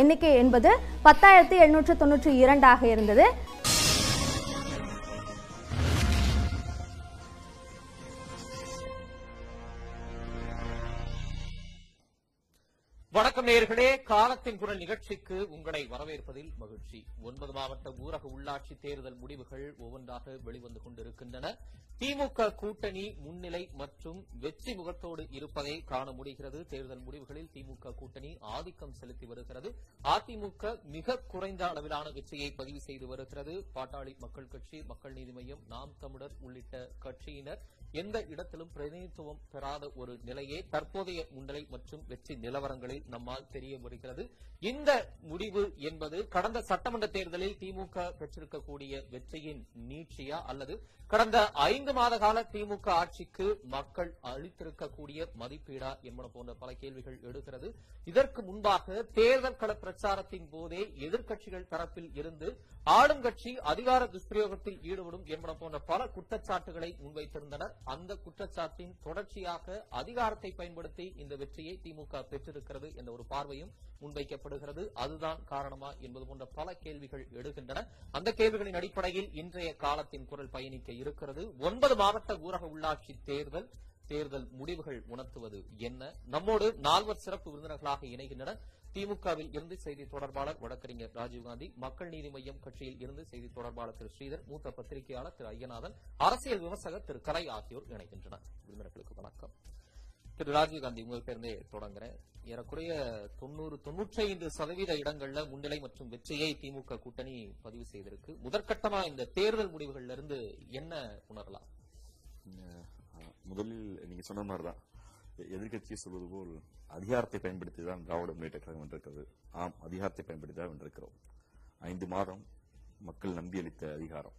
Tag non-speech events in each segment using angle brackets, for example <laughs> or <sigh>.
எண்ணிக்கை என்பது பத்தாயிரத்தி எழுநூற்று தொன்னூற்றி இரண்டாக இருந்தது. வணக்கம் நேயர்களே காலத்தின் குரல் நிகழ்ச்சிக்கு உங்களை வரவேற்பதில் மகிழ்ச்சி. ஒன்பது மாவட்ட ஊரக உள்ளாட்சி தேர்தல் முடிவுகள் ஒவ்வொன்றாக வெளிவந்து கொண்டிருக்கின்றன. திமுக கூட்டணி முன்னிலை மற்றும் வெற்றி முகத்தோடு இருப்பதை காண முடிகிறது. தேர்தல் முடிவுகளில் திமுக கூட்டணி ஆதிக்கம் செலுத்தி வருகிறது. அதிமுக மிக குறைந்த அளவிலான வெற்றியை பதிவு செய்து வருகிறது. பாட்டாளி மக்கள் கட்சி மக்கள் நீதி மையம் நாம் தமிழர் உள்ளிட்ட கட்சியினர் எந்த இடத்திலும் பிரதிநிதித்துவம் பெறாத ஒரு நிலையே தற்போதைய முன்னிலை மற்றும் வெற்றி நிலவரங்களில் நம்மால் தெரிய வருகிறது இந்த முடிவு என்பது கடந்த சட்டமன்ற தேர்தலில் திமுக பெற்றிருக்கக்கூடிய வெற்றியின் நீட்சியா அல்லது கடந்த ஐந்து மாத கால திமுக ஆட்சிக்கு மக்கள் அளித்திருக்கக்கூடிய மதிப்பீடா என்பன போன்ற பல கேள்விகள் எழுகிறது. இதற்கு முன்பாக தேர்தல் கள பிரச்சாரத்தின் போதே எதிர்க்கட்சிகள் தரப்பில் இருந்து ஆளும் கட்சி அதிகார துஷ்பிரயோகத்தில் ஈடுபடும் என்பன போன்ற பல குற்றச்சாட்டுகளை முன்வைத்திருந்தனர். அந்த குற்றச்சாட்டின் தொடர்ச்சியாக அதிகாரத்தை பயன்படுத்தி இந்த வெற்றியை திமுக பெற்றிருக்கிறது என்ற ஒரு பார்வையும் முன்வைக்கப்படுகிறது. அதுதான் காரணமா என்பது போன்ற பல கேள்விகள் எழுகின்றன. அந்த கேள்விகளின் அடிப்படையில் இன்றைய காலத்தின் குரல் பயணிக்க இருக்கிறது. ஒன்பது மாவட்ட ஊரக உள்ளாட்சி தேர்தல் தேர்தல் முடிவுகள் உணர்த்துவது என்ன? நம்மோடு நால்வர் சிறப்பு விருந்தினர்களாக இணைகின்றனர். திமுகவில் இருந்து செய்தி தொடர்பாளர் வழக்கறிஞர் ராஜீவ்காந்தி மக்கள் நீதி மய்யம் கட்சியில் இருந்து செய்தி தொடர்பாளர் திரு ஸ்ரீதர் மூத்த பத்திரிகையாளர் திரு ஐயநாதன் அரசியல் விமர்சகர் திரு கலை ஆகியோர் இணைகின்றனர். விருந்தினர்களுக்கு வணக்கம். திரு ராஜீவ்காந்தி உங்கள்கிட்ட தொடங்குறேன். ஏறக்குறைய தொண்ணூறு தொன்னூற்றி ஐந்து சதவீத இடங்கள்ல முன்னிலை மற்றும் வெற்றியை திமுக கூட்டணி பதிவு செய்திருக்கு. முதற்கட்டமா இந்த தேர்தல் முடிவுகள்ல இருந்து என்ன உணரலாம்? முதலில் நீங்க சொன்ன மாதிரிதான். எதிர்கட்சியை சொல்வது போல் அதிகாரத்தை பயன்படுத்தி தான் திராவிட முன்னேற்ற கழகம் வென்றிருக்கிறது ஆம் அதிகாரத்தை பயன்படுத்தி தான் வென்றிருக்கிறோம் ஐந்து மாதம் மக்கள் நம்பியளித்த அதிகாரம்.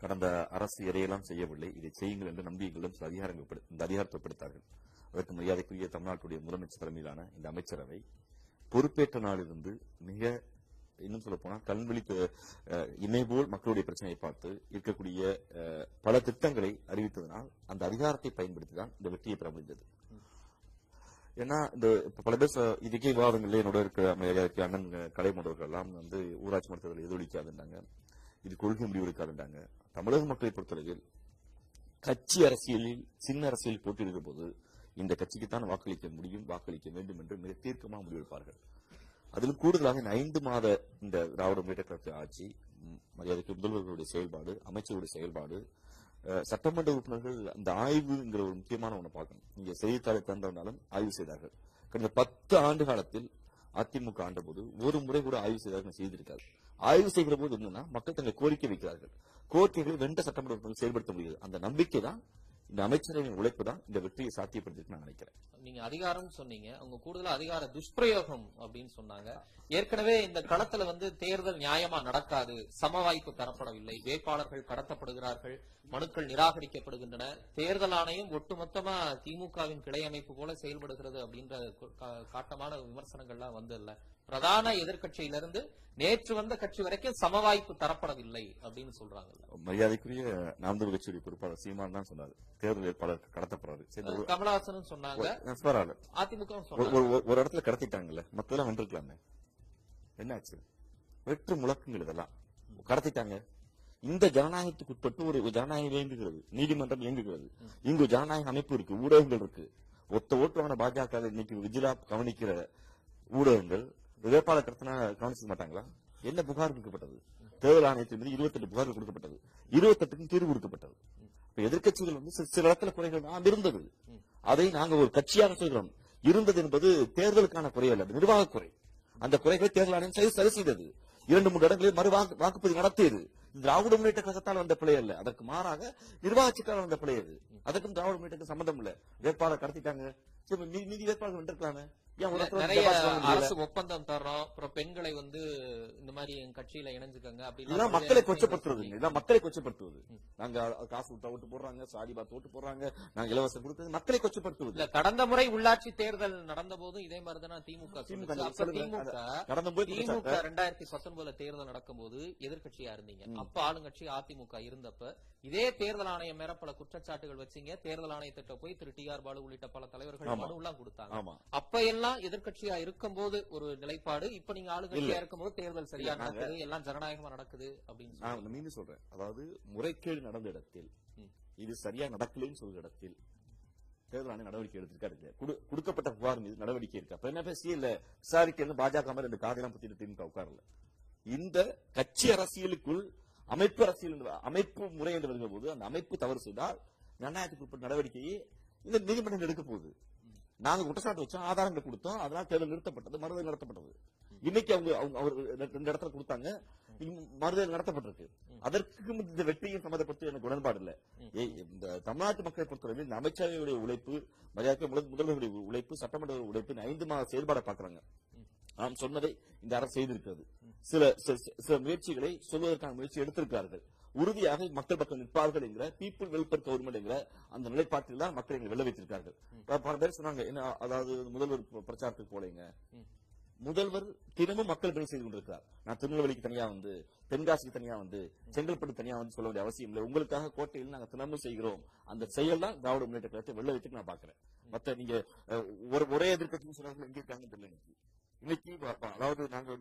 கடந்த அரசு எதையெல்லாம் செய்யவில்லை இதை செய்யுங்கள் என்று நம்பி எங்களிடம் சில அதிகாரங்கள் இந்த அதிகாரத்தை படுத்தார்கள் அதற்கு மரியாதைக்குரிய தமிழ்நாட்டுடைய முதலமைச்சர் தலைமையிலான இந்த அமைச்சரவை பொறுப்பேற்ற நாளிலிருந்து மிக இன்னும் சொல்ல போனா கண்வெளி இணை மக்களுடைய பிரச்சனையை பார்த்து இருக்கக்கூடிய பல திட்டங்களை அறிவித்ததனால் அந்த அதிகாரத்தை பயன்படுத்தி தான் இந்த வெற்றியை பெற முடிந்தது. ஏன்னா இந்த பல பேர் இதுக்கே விவாதங்கள்ல என்னோட இருக்கிற மரியாதைக்கு அண்ணன் கடை மண்டவர்கள் எல்லாம் வந்து ஊராட்சி மன்றத்தில் எதிரொலிக்காதுன்றாங்க இது கொள்கை முடிவு எடுக்காதுன்றாங்க. தமிழக மக்களை பொறுத்தளவில் கட்சி அரசியலில் சின்ன அரசியல் போட்டியிடுகிற போது இந்த கட்சிக்குத்தான் வாக்களிக்க முடியும் வாக்களிக்க வேண்டும் என்று மிக தீர்க்கமாக முடிவெடுப்பார்கள். அதில் கூடுதலாக இந்த ஐந்து மாத இந்த திராவிட முன்னேற்ற கழக ஆட்சி மரியாதைக்கு முதல்வர்களுடைய செயல்பாடு அமைச்சருடைய செயல்பாடு சட்டமன்ற உறுப்பினர்கள் அந்த ஆய்வுங்கிற ஒரு முக்கியமான ஒன்று பார்க்கணும். நீங்க செய்தித்தாளை திறந்தவனாலும் ஆய்வு செய்தார்கள். கடந்த பத்து ஆண்டு காலத்தில் அதிமுக ஆண்டபோது ஒரு முறை கூட ஆய்வு செய்தார்கள் செய்திருக்காரு. ஆய்வு செய்கிற போது என்னன்னா மக்கள் தங்களை கோரிக்கை வைக்கிறார்கள். கோரிக்கைகளை வென்ற சட்டமன்ற உறுப்பினர்கள் செயல்படுத்த முடியாது அந்த நம்பிக்கை தான் இந்த அமைச்சரவையின் உழைப்பு தான் இந்த வெற்றியை சாத்தியப்படுத்தி நான் நினைக்கிறேன். நீங்க அதிகாரம் சொன்னீங்க. அவங்க கூடுதலா அதிகார துஷ்பிரயோகம் அப்படின்னு சொன்னாங்க. ஏற்கனவே இந்த களத்துல வந்து தேர்தல் நியாயமா நடக்காது. சம வாய்ப்பு தரப்படவில்லை. வேட்பாளர்கள் கடத்தப்படுகிறார்கள். மனுக்கள் நிராகரிக்கப்படுகின்றன. தேர்தல் ஆணையம் ஒட்டுமொத்தமா திமுகவின் கிளை அமைப்பு போல செயல்படுகிறது அப்படின்ற காட்டமான விமர்சனங்கள்லாம் வந்து பிரதான எதிர்க்கட்சியிலிருந்து நேற்று வந்த கட்சி வரைக்கும் சம வாய்ப்பு தரப்படவில்லை அப்படின்னு சொல்றாங்கல்ல. மரியாதைக்குரிய நாம் தமிழ் கட்சியுடைய பொறுப்பாளர் சீமான் தான் சொன்னார். தேர்தல் வேட்பாளர் கடத்தப்படுறாரு கமலஹாசனும் சொன்னாங்க. பரவாயில்ல. அதிமுகவும் ஒரு- இடத்துல கடத்திட்டாங்கல்ல. மத்ததெல்லாம் வென்றிருக்கலாமே என்னாச்சு? வெற்று முழக்கங்கள் இதெல்லாம். கடத்திட்டாங்க. இந்த ஜனநாயகத்துக்கு உட்பட்டு ஒரு ஜனநாயகம் இயங்குகிறது. நீதிமன்றம் இயங்குகிறது. இங்கு ஜனநாயக அமைப்பு இருக்கு ஊடகங்கள் இருக்கு. ஒத்த ஓட்டு வாங்கின பாஜக இன்னைக்கு விஜிலா கவனிக்கிற ஊடகங்கள் வேட்பாளர் கடத்தினா கவனிக்க மாட்டாங்களா? என்ன புகார் கொடுக்கப்பட்டது? தேர்தல் ஆணையத்தின் மீது இருபத்தெட்டு புகார்கள் கொடுக்கப்பட்டது. இருபத்தெட்டுக்கும் தீர்வு கொடுக்கப்பட்டது. இப்ப எதிர்க்கட்சிகள் வந்து சில- சில இடத்துல குறைகள் தான் இருந்தது. அதை நாங்க ஒரு கட்சியாக சொல்கிறோம் இருந்தது என்பது தேர்தலுக்கான குறை அல்ல நிர்வாக குறை. அந்த குறைகளை தேர்தல் ஆணையம் சரி சரி செய்தது. இரண்டு மூன்று இடங்களில் மறு வாக்குப்பதிவு நடத்தியது. திராவிட முன்னேற்ற கழகத்தால் வந்த பிழை அல்ல. அதற்கு மாறாக நிர்வாக சிக்கலால் வந்த பிழை அது அதற்கும் திராவிட முன்னேற்ற சம்பந்தம் இல்ல. வேட்பாளர் கடத்திட்டாங்க. மீதி வேட்பாளர்கள் மீதி நிறைய? அரசு ஒப்பந்தம் தர்றோம். அப்புறம் பெண்களை வந்து இந்த மாதிரி எங்க கட்சியில இணைஞ்சுக்கங்க அப்படின்னு மக்களை கொச்சப்படுத்துறது இதெல்லாம் மக்களை கொச்சப்படுத்துவது. நாங்க காசு விட்டா ஓட்டு போடுறாங்க சாடி பார்த்து ஓட்டு போடுறாங்க நாங்க இலவசம் கொடுத்தது மக்களை கொச்சப்படுத்துவது. கடந்த முறை உள்ளாட்சி தேர்தல் நடந்த போதும் இதே மாதிரிதான திமுக திமுக கடந்த போய் திமுக ரெண்டாயிரத்தி பத்தொன்பதுல தேர்தல் நடக்கும்போது எதிர்க்கட்சியா இருந்தீங்க. அப்ப ஆளுங்கட்சி அதிமுக இருந்தப்ப இதே தேர்தல் ஆணையம் மேல பல குற்றச்சாட்டுகள் வச்சீங்க. தேர்தல் ஆணையத்திட்ட போய் திரு டி ஆர் பாலு உள்ளிட்ட பல தலைவர்கள். மனு எல்லாம் கொடுத்தாங்க. அப்ப எல்லாம் இதெல்லாம் எதிர்க்கட்சியா இருக்கும்போது ஒரு நிலைப்பாடு. இப்ப நீங்க ஆளுங்கட்சியா இருக்கும்போது தேர்தல் சரியா நடக்குது எல்லாம் ஜனநாயகமா நடக்குது அப்படின்னு நான் சொல்லி. மீண்டும் சொல்றேன். அதாவது முறைகேடு நடந்த இடத்தில். இது சரியா நடக்கலைன்னு சொல்ற இடத்தில் தேர்தல் ஆணையம் நடவடிக்கை எடுத்திருக்காரு. குடு- கொடுக்கப்பட்ட புகார் மீது நடவடிக்கை இருக்கு. அப்ப என்ன பேசி இல்ல விசாரிக்கிறது பாஜக மாதிரி ரெண்டு காதலாம் பத்தி திமுக உட்காரல. இந்த கட்சி அரசியலுக்குள் அமைப்பு அரசியல் அமைப்பு முறை என்று வருகிற போது அந்த அமைப்பு தவறு செய்தால் ஜனநாயகத்துக்கு உட்பட்ட நடவடிக்கையை இந்த நீதிமன்றம் எடுக்க போகுது. நாங்க குற்றச்சாட்டு வச்சோம் ஆதாரங்கள் கொடுத்தோம் அதனால் தேர்தல் நிறுத்தப்பட்டது மறுதல் நடத்தப்பட்டது. இன்னைக்கு அவங்க அவங்க அவர் ரெண்டு இடத்துல கொடுத்தாங்க மறுதல் நடத்தப்பட்டிருக்கு. அதற்கு இந்த வெற்றியும் சம்மந்தப்பட்டு எனக்கு உடன்பாடு இல்ல. ஏய், இந்த தமிழ்நாட்டு மக்களை பொறுத்தவரை இந்த அமைச்சரவையுடைய உழைப்பு மரியாதை முதல்வருடைய உழைப்பு சட்டமன்ற உழைப்பு ஐந்து மாத செயல்பாட பாக்குறாங்க நாம் சொன்னதை இந்த அரசு செய்திருக்கிறது. சில சில- சில முயற்சிகளை சொல்வதற்கான முயற்சி எடுத்திருக்கிறார்கள். உறுதியாக மக்கள் பக்கம் நிற்பார்கள் என்கிற பீப்புள் வெல்ஃபேர் கவர்மெண்ட் என்கிற அந்த நிலைப்பாட்டில் தான் மக்கள் எங்களை வெள்ள வைத்திருக்கார்கள் பல பேர் சொன்னாங்க என்ன அதாவது முதல்வர் பிரச்சாரத்துக்கு போலீங்க. முதல்வர் தினமும் மக்கள் பணி செய்து கொண்டிருக்கிறார். நான் திருநெல்வேலிக்கு தனியா வந்து தென்காசிக்கு தனியா வந்து செங்கல்பட்டு தனியா வந்து சொல்ல வேண்டிய அவசியம் இல்லை. உங்களுக்காக கோட்டையில் நாங்க தினமும் செய்கிறோம். அந்த செயல் தான் திராவிட முன்னேற்ற கழகத்தை வெள்ள வைத்து நான் பாக்குறேன் மத்த நீங்க ஒரே எதிர்க்கட்சின்னு சொன்னாங்க எங்க இருக்காங்கன்னு தெரியல இன்னைக்கு இன்னைக்கு அதாவது நாங்க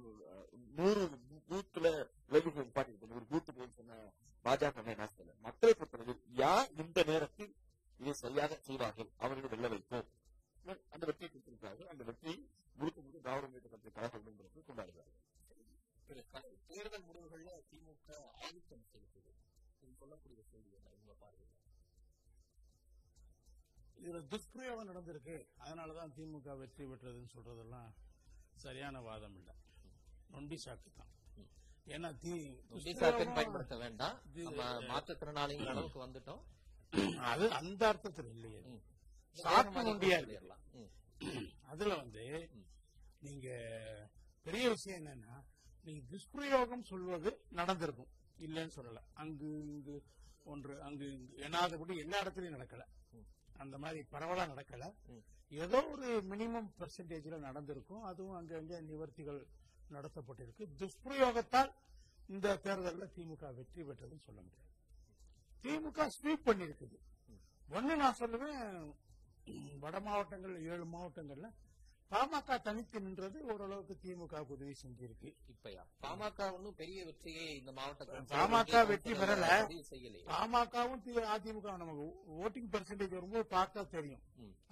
நூறு பூத்துல விலகுகள் பாட்டிருக்கோம் நூறு பூத்து போய் சொன்ன பாஜக என்ன மக்களை பொறுத்தவரை யார் இந்த நேரத்தில் இதை சரியாக செய்வார்கள்? அவர்களை வெல்ல வைப்போம். அந்த வெற்றியை கொடுத்திருக்கிறார்கள். அந்த வெற்றியை முழுக்க முழுக்க திராவிட முன்னேற்ற கழகத்தை கழகம் என்பதற்கு கொண்டாடுகிறார்கள் தேர்தல் முடிவுகள்ல திமுக ஆதிக்கம் செலுத்துது. சொல்லக்கூடிய செய்தி என்ன? உங்க இதுல துஷ்பிரயோகம் நடந்திருக்கு. அதனாலதான் திமுக வெற்றி பெற்றதுன்னு சொல்றதெல்லாம் சரியான வாதம் இல்ல. நொண்டி சாக்கு தான். ஏன்னா தி நொண்டிசாக்கன் துஷ்பிரயோகம் பயன்படுத்த வேண்டாம். மாற்றுத்திறனாளிகள் அளவுக்கு வந்துட்டோம். அது அந்த அர்த்தத்தில் இல்லையே. சாக்கு மாதிரி நொண்டியா கூட இருக்கு. சொல்லிடலாம். ம். அதுல வந்து நீங்க பெரிய விஷயம் என்னன்னா நீங்க துஷ்பிரயோகம் சொல்வது நடந்திருக்கும். இல்லைன்னு சொல்லல. அங்கு இங்கு ஒன்று அங்கு எண்ணாதபடி எல்லா இடத்துலயும் நடக்கல. அந்த மாதிரி பரவலா நடக்கல. ஏதோ ஒரு மினிமம் பெர்சன்டேஜில் நடந்திருக்கும். அதுவும் அங்கங்கே நிவர்த்திகள் நடத்தப்பட்டிருக்கு. துஷ்பிரயோகத்தால் இந்த தேர்தலில் திமுக வெற்றி பெற்றதுன்னு சொல்ல முடியாது. திமுக ஸ்வீப் பண்ணியிருக்குது ஒன்று நான் சொல்லுவேன் வட மாவட்டங்கள் ஏழு மாவட்டங்களில் பாமக தனித்து நின்றது ஓரளவுக்கு திமுக உதவி செஞ்சிருக்கு இப்பயா பாமக ஒன்னும் பெரிய வெற்றியை இந்த மாவட்டத்தில் பாமக வெற்றி பெறல. பாமகவும் அதிமுக நமக்கு ஓட்டிங் பெர்சன்டேஜ் வரும்போது பார்த்தா தெரியும்.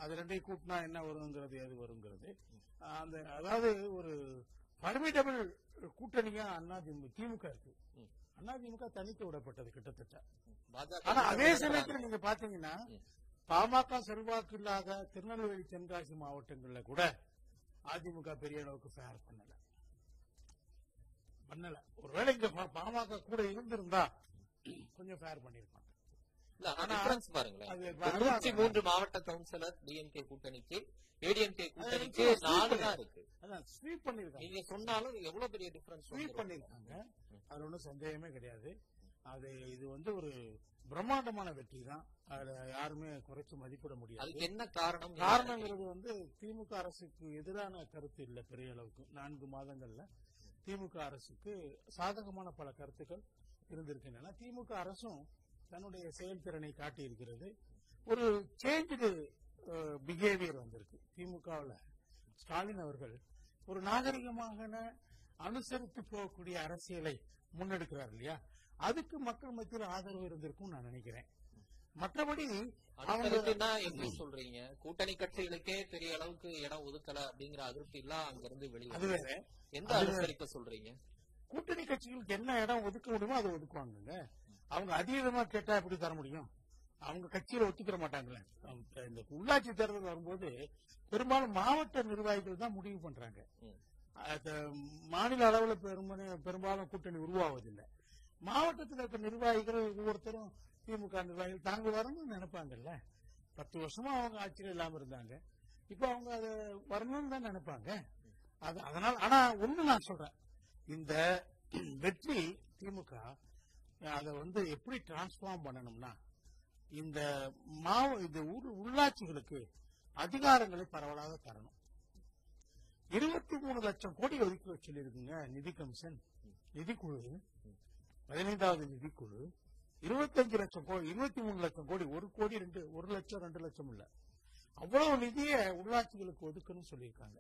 அது ரெண்டையும் கூட்டினா என்ன வருங்கிறது எது வருங்கிறது அந்த அதாவது ஒரு பர்மிட்டபிள் கூட்டணியா அண்ணா திமுக திமுக இருக்கு. அண்ணா திமுக தனித்து விடப்பட்டது கிட்டத்தட்ட ஆனா அதே சமயத்துல நீங்க பாத்தீங்கன்னா. பாமக செல்வாக்கு இல்லாத திருநெல்வேலி தென்காசி மாவட்டங்கள்ல கூட அதிமுக பெரிய அளவுக்கு ஃபேர் பண்ணல. பண்ணல. ஒருவேளை இங்க பாமக கூட இருந்திருந்தா கொஞ்சம் ஃபேர் பண்ணிருப்பாங்க. அது தொண்ணூத்தி மூன்று மாவட்ட கவுன்சிலர் டிஎம்கே கூட்டணிக்கு ஏடிஎம்கே கூட்டணிக்கு அது நாலு தான் இருக்கு. நீங்க சொன்னாலும் எவ்வளவு பெரிய டிஃபரன்ஸ் பண்ணிருக்காங்க. அதுல ஒன்றும் சந்தேகமே கிடையாது. அது இது வந்து ஒரு பிரம்மாண்டமான வெற்றி தான். அதுல யாருமே குறைச்சு மதிப்பிட முடியாது. அதுக்கு என்ன காரணம்? காரணங்கிறது வந்து திமுக அரசுக்கு எதிரான கருத்து இல்ல பெரிய அளவுக்கு. நான்கு மாதங்கள்ல திமுக அரசுக்கு சாதகமான பல கருத்துக்கள் இருந்திருக்கின்றன. திமுக அரசும் தன்னுடைய செயல்திறனை காட்டியிருக்கிறது. ஒரு சேஞ்சு பிஹேவியர் வந்திருக்கு. திமுகவில் ஸ்டாலின் அவர்கள் ஒரு நாகரிகமாக அனுசரித்து போகக்கூடிய அரசியலை முன்னெடுக்கிறார் இல்லையா? அதுக்கு மக்கள் மத்தியில் ஆதரவு இருந்திருக்கும் நான் நினைக்கிறேன். மற்றபடி எப்படி சொல்றீங்க? கூட்டணி கட்சிகளுக்கே பெரிய அளவுக்கு இடம் ஒதுக்கல அப்படிங்கிற அதிருப்தி எல்லாம் அங்க இருந்து அது வெளியே வேற எந்த அது வேற. அனுசரிப்ப சொல்றீங்க? கூட்டணி கட்சிகளுக்கு என்ன இடம் ஒதுக்க முடியுமோ அதை ஒதுக்குவாங்கங்க. அவங்க அதீதமா கேட்டா எப்படி தர முடியும்? அவங்க கட்சியில ஒத்துக்கிற மாட்டாங்களே. இந்த உள்ளாட்சி தேர்தல் வரும்போது பெரும்பாலும் மாவட்ட நிர்வாகிகள் தான் முடிவு பண்றாங்க. மாநில அளவுல பெரும்பாலும் பெரும்பாலும் கூட்டணி உருவாவதில்லை. மாவட்டத்தில் இருக்க நிர்வாகிகள் ஒவ்வொருத்தரும் திமுக நிர்வாகிகள் தாங்க வரணும்னு நினைப்பாங்கல்ல? பத்து வருஷமா அவங்க ஆட்சியில் இல்லாமல் இருந்தாங்க. இப்போ அவங்க அதை வரணும்னு தான் நினைப்பாங்க. அது அதனால் ஆனா ஒன்று நான் சொல்றேன். இந்த வெற்றி திமுக அதை வந்து எப்படி டிரான்ஸ்ஃபார்ம் பண்ணணும்னா இந்த மாவ இந்த ஊர் உள்ளாட்சிகளுக்கு அதிகாரங்களை பரவலாக தரணும். இருபத்தி மூணு லட்சம் கோடி ஒதுக்கி வச்சிருக்குங்க நிதி கமிஷன் நிதிக்குழு பதினைந்தாவது நிதிக்குழு இருபத்தஞ்சு லட்சம் கோடி இருபத்தி மூணு லட்சம் கோடி ஒரு கோடி ரெண்டு ஒரு லட்சம் ரெண்டு லட்சம் இல்ல. அவ்வளவு நிதியை உள்ளாட்சிகளுக்கு ஒதுக்கணும்னு சொல்லியிருக்காங்க.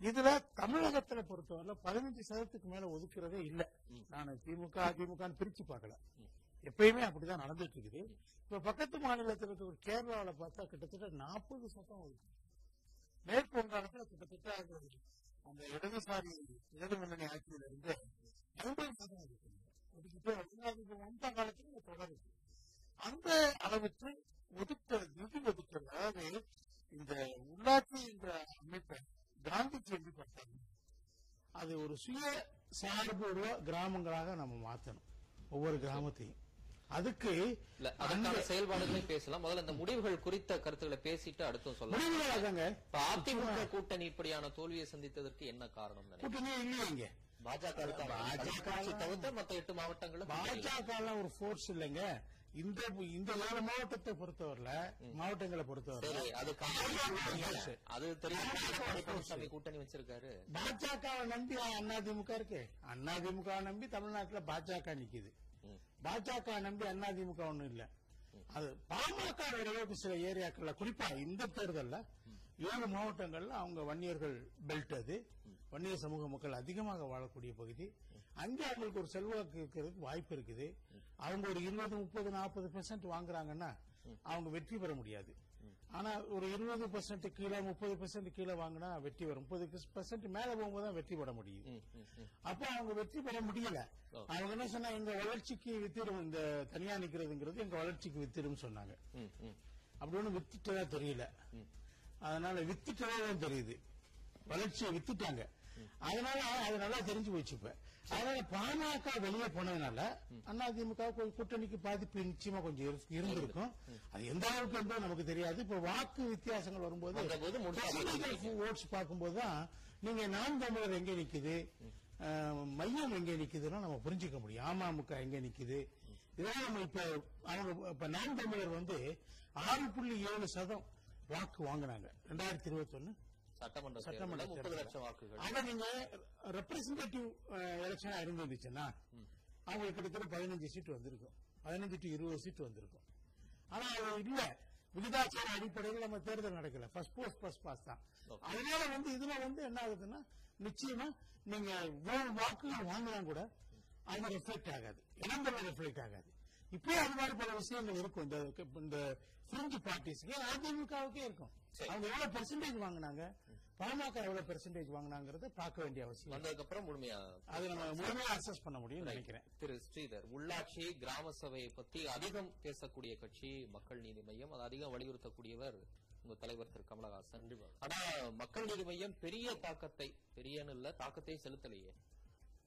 இதுல தமிழகத்துல பொறுத்தவரை பதினஞ்சு சதவீதத்துக்கு மேல ஒதுக்குறதே இல்ல. நான் திமுக அதிமுக பிரிச்சு பார்க்கல. எப்பயுமே அப்படிதான் நடந்துட்டு இருக்குது. இப்ப பக்கத்து மாநிலத்தில் இருக்கிற கேரளாவில பார்த்தா கிட்டத்தட்ட நாற்பது சதம் ஒதுக்கு. மேற்கு வங்காளத்துல கிட்டத்தட்ட அந்த இடதுசாரி இடது முன்னணி ஆட்சியில இருந்து ஐம்பது சதம் ஒதுக்குது ஒதுக்கிட்டு அது வந்த காலத்துல இது. தொடருது அந்த அளவுக்கு ஒதுக்க நிதி ஒதுக்கல அதாவது இந்த உள்ளாட்சி என்ற அமைப்பை காந்திஜி எப்படி பார்த்தாங்க அது ஒரு சுய சார்பு உள்ள கிராமங்களாக நம்ம மாத்தணும் ஒவ்வொரு கிராமத்தையும். அதுக்கு இல்ல அதற்கான செயல்பாடுகளை பேசலாம். முதல்ல இந்த முடிவுகள் குறித்த கருத்துக்களை பேசிட்டு அடுத்தும் சொல்லலாம். அதிமுக கூட்டணி இப்படியான தோல்வியை சந்தித்ததற்கு என்ன காரணம் இல்லையே இங்க. பாஜக தவிர்த்த மத்த எட்டு மாவட்டங்களும் பாஜக ஒரு ஃபோர்ஸ் இல்லைங்க. இந்த இந்த ஏழு மாவட்டத்தை பொறுத்தவரையில மாவட்டங்களை பொறுத்தவரை அது அது தெரியும். கூட்டணி வச்சிருக்காரு. பாஜகவை நம்பி அதிமுக இருக்கு. அதிமுக நம்பி தமிழ்நாட்டுல பாஜக நிக்குது. பாஜக நம்பி அதிமுக ஒண்ணும் இல்ல. அது பாமக அளவுக்கு சில ஏரியாக்கள்ல குறிப்பா இந்த தேர்தல்ல ஏழு மாவட்டங்கள்ல அவங்க வன்னியர்கள் பெல்ட் அது. வன்னியர் சமூக மக்கள் அதிகமாக வாழக்கூடிய பகுதி. அங்க அவங்களுக்கு ஒரு செல்வாக்கு இருக்கிறதுக்கு வாய்ப்பு இருக்குது. அவங்க ஒரு இருபது முப்பது நாற்பது பெர்சென்ட் வாங்குறாங்கன்னா அவங்க வெற்றி பெற முடியாது. ஆனா ஒரு இருபது பெர்சென்ட் கீழே முப்பது பெர்சென்ட் கீழே வாங்கினா வெற்றி வரும். முப்பது பெர்சென்ட் மேல போகும்போது தான் வெற்றி பெற முடியும். அப்ப அவங்க வெற்றி பெற முடியல. அவங்க என்ன சொன்னா எங்க வளர்ச்சிக்கு வித்திடும் இந்த தனியா நிக்கிறதுங்கிறது எங்க வளர்ச்சிக்கு வித்திடும் சொன்னாங்க. அப்படி ஒண்ணு வித்துட்டதா தெரியல. அதனால வித்துட்டதா தான் தெரியுது. வளர்ச்சியை வித்துட்டாங்க. அதனால அது நல்லா தெரிஞ்சு போச்சு இப்ப. அதனால பாமக வெளியே போனதுனால அதிமுக கூட்டணிக்கு பாதிப்பு நிச்சயமா கொஞ்சம் இரு- இருந்திருக்கும். அது எந்த அளவுக்கு இருந்தோ நமக்கு தெரியாது. இப்ப வாக்கு வித்தியாசங்கள் வரும்போது ஓட்ஸ் பார்க்கும்போது தான் நீங்க நாம் தமிழர் எங்க நிக்குது? மையம் எங்க நிக்குதுன்னு நம்ம புரிஞ்சுக்க முடியும். அமமுக எங்க நிக்குது? இதெல்லாம் நம்ம இப்ப அவங்க இப்ப நாம் தமிழர் வந்து ஆறு புள்ளி ஏழு சதம் வாக்கு வாங்கினாங்க. ரெண்டாயிரத்தி இருபத்தி ஒன்னு சட்டமன்ற சட்டமன்ற முப்பது. லட்சம் வாக்குகள். ஆனா நீங்க ரெப்ரசன்டேட்டிவ் எலெக்ஷனா இருந்துச்சுன்னா அவங்களுக்கு கிட்டத்தட்ட பதினஞ்சு சீட் வந்திருக்கும். பதினஞ்சு டு இருபது சீட் வந்திருக்கும். ஆனா அது இல்ல. விகிதாச்சார அடிப்படையில் நம்ம தேர்தல் நடக்கல. ஃபர்ஸ்ட் போஸ்ட் ஃபர்ஸ்ட் பாஸ் தான். அதனால வந்து இதுல வந்து என்ன ஆகுதுன்னா நிச்சயமா நீங்க இவ்வளவு வாக்குகள் வாங்கினா கூட அது ரெஃப்ளெக்ட் ஆகாது. இளம்பரம் ரெஃப்ளெக்ட் ஆகாது. இப்பயே அது மாதிரி பல விஷயங்கள் இருக்கும். இந்த இந்த ஃப்ரெஞ்சு பார்ட்டிஸ்க்கு அதிமுகவுக்கே இருக்கும். அவங்க எவ்வளவு பெர்சன்டேஜ் வாங்கினாங்க? பாமக எவ்வளவு பெர்சன்டேஜ் வாங்கினாங்கிறத பார்க்க வேண்டிய அவசியம் வந்ததுக்கு அப்புறம் முழுமையா அது நம்ம முழுமையா அசஸ் பண்ண முடியும் நினைக்கிறேன். திரு ஸ்ரீதர் உள்ளாட்சி கிராம சபையை பத்தி அதிகம் பேசக்கூடிய கட்சி மக்கள் நீதி மையம் அது அதிகம் வலியுறுத்தக்கூடியவர் உங்க தலைவர் திரு கமலஹாசன். ஆனா மக்கள் நீதி மையம் பெரிய தாக்கத்தை பெரியன்னு இல்ல தாக்கத்தை செலுத்தலையே.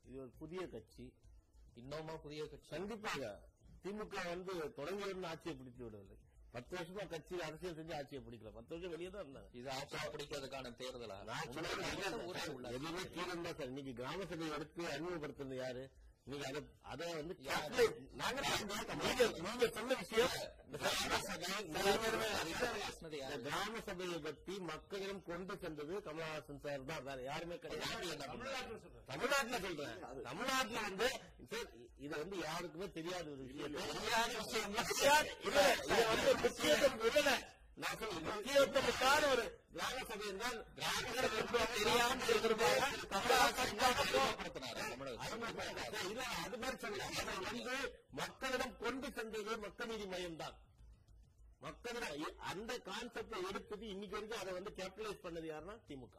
இது ஒரு புதிய கட்சி. இன்னுமா புதிய கட்சி? கண்டிப்பாக திமுக வந்து தொடங்கியிருந்து ஆட்சியை பிடித்து விடவில்லை. பத்து வருஷமா கட்சியில் அரசியல் செஞ்சு ஆட்சியை பிடிக்கல. பத்து வருஷம் வெளியே தான் இருந்தாங்க. இது ஆட்சி பிடிக்கிறதுக்கான தேர்தலா. எதுவுமே கீழே சார். இன்னைக்கு கிராம சபை எடுத்து அறிமுகப்படுத்துறது யாரு? நீங்க அதை அதை வந்து நாங்க நீங்க சொன்ன விஷயம் இந்த கிராம சபையை பத்தி மக்களிடம் கொண்டு சென்றது கமலஹாசன் சார் தான். வேற யாருமே கிடையாது. தமிழ்நாட்டுல சொல்றேன். தமிழ்நாட்டுல வந்து சார், இது வந்து யாருக்குமே தெரியாத ஒரு விஷயம். தெரியாத விஷயம் இல்ல. இது வந்து முக்கியத்துவம் இல்ல. நான் சொல்றேன், முக்கியத்துவத்துக்கான ஒரு கிராம சபை என்றால் கிராமங்களுக்கு தெரியாம இருக்கிறவங்க அது மாதிரி சொல்லல. மக்களிடம் கொண்டு சென்றது மக்கள் நீதி மையம் தான். மக்களிடம் அந்த கான்செப்டை எடுத்தது இன்னைக்கு வரைக்கும் அதை வந்து கேபிட்டலைஸ் பண்ணது யாருன்னா திமுக.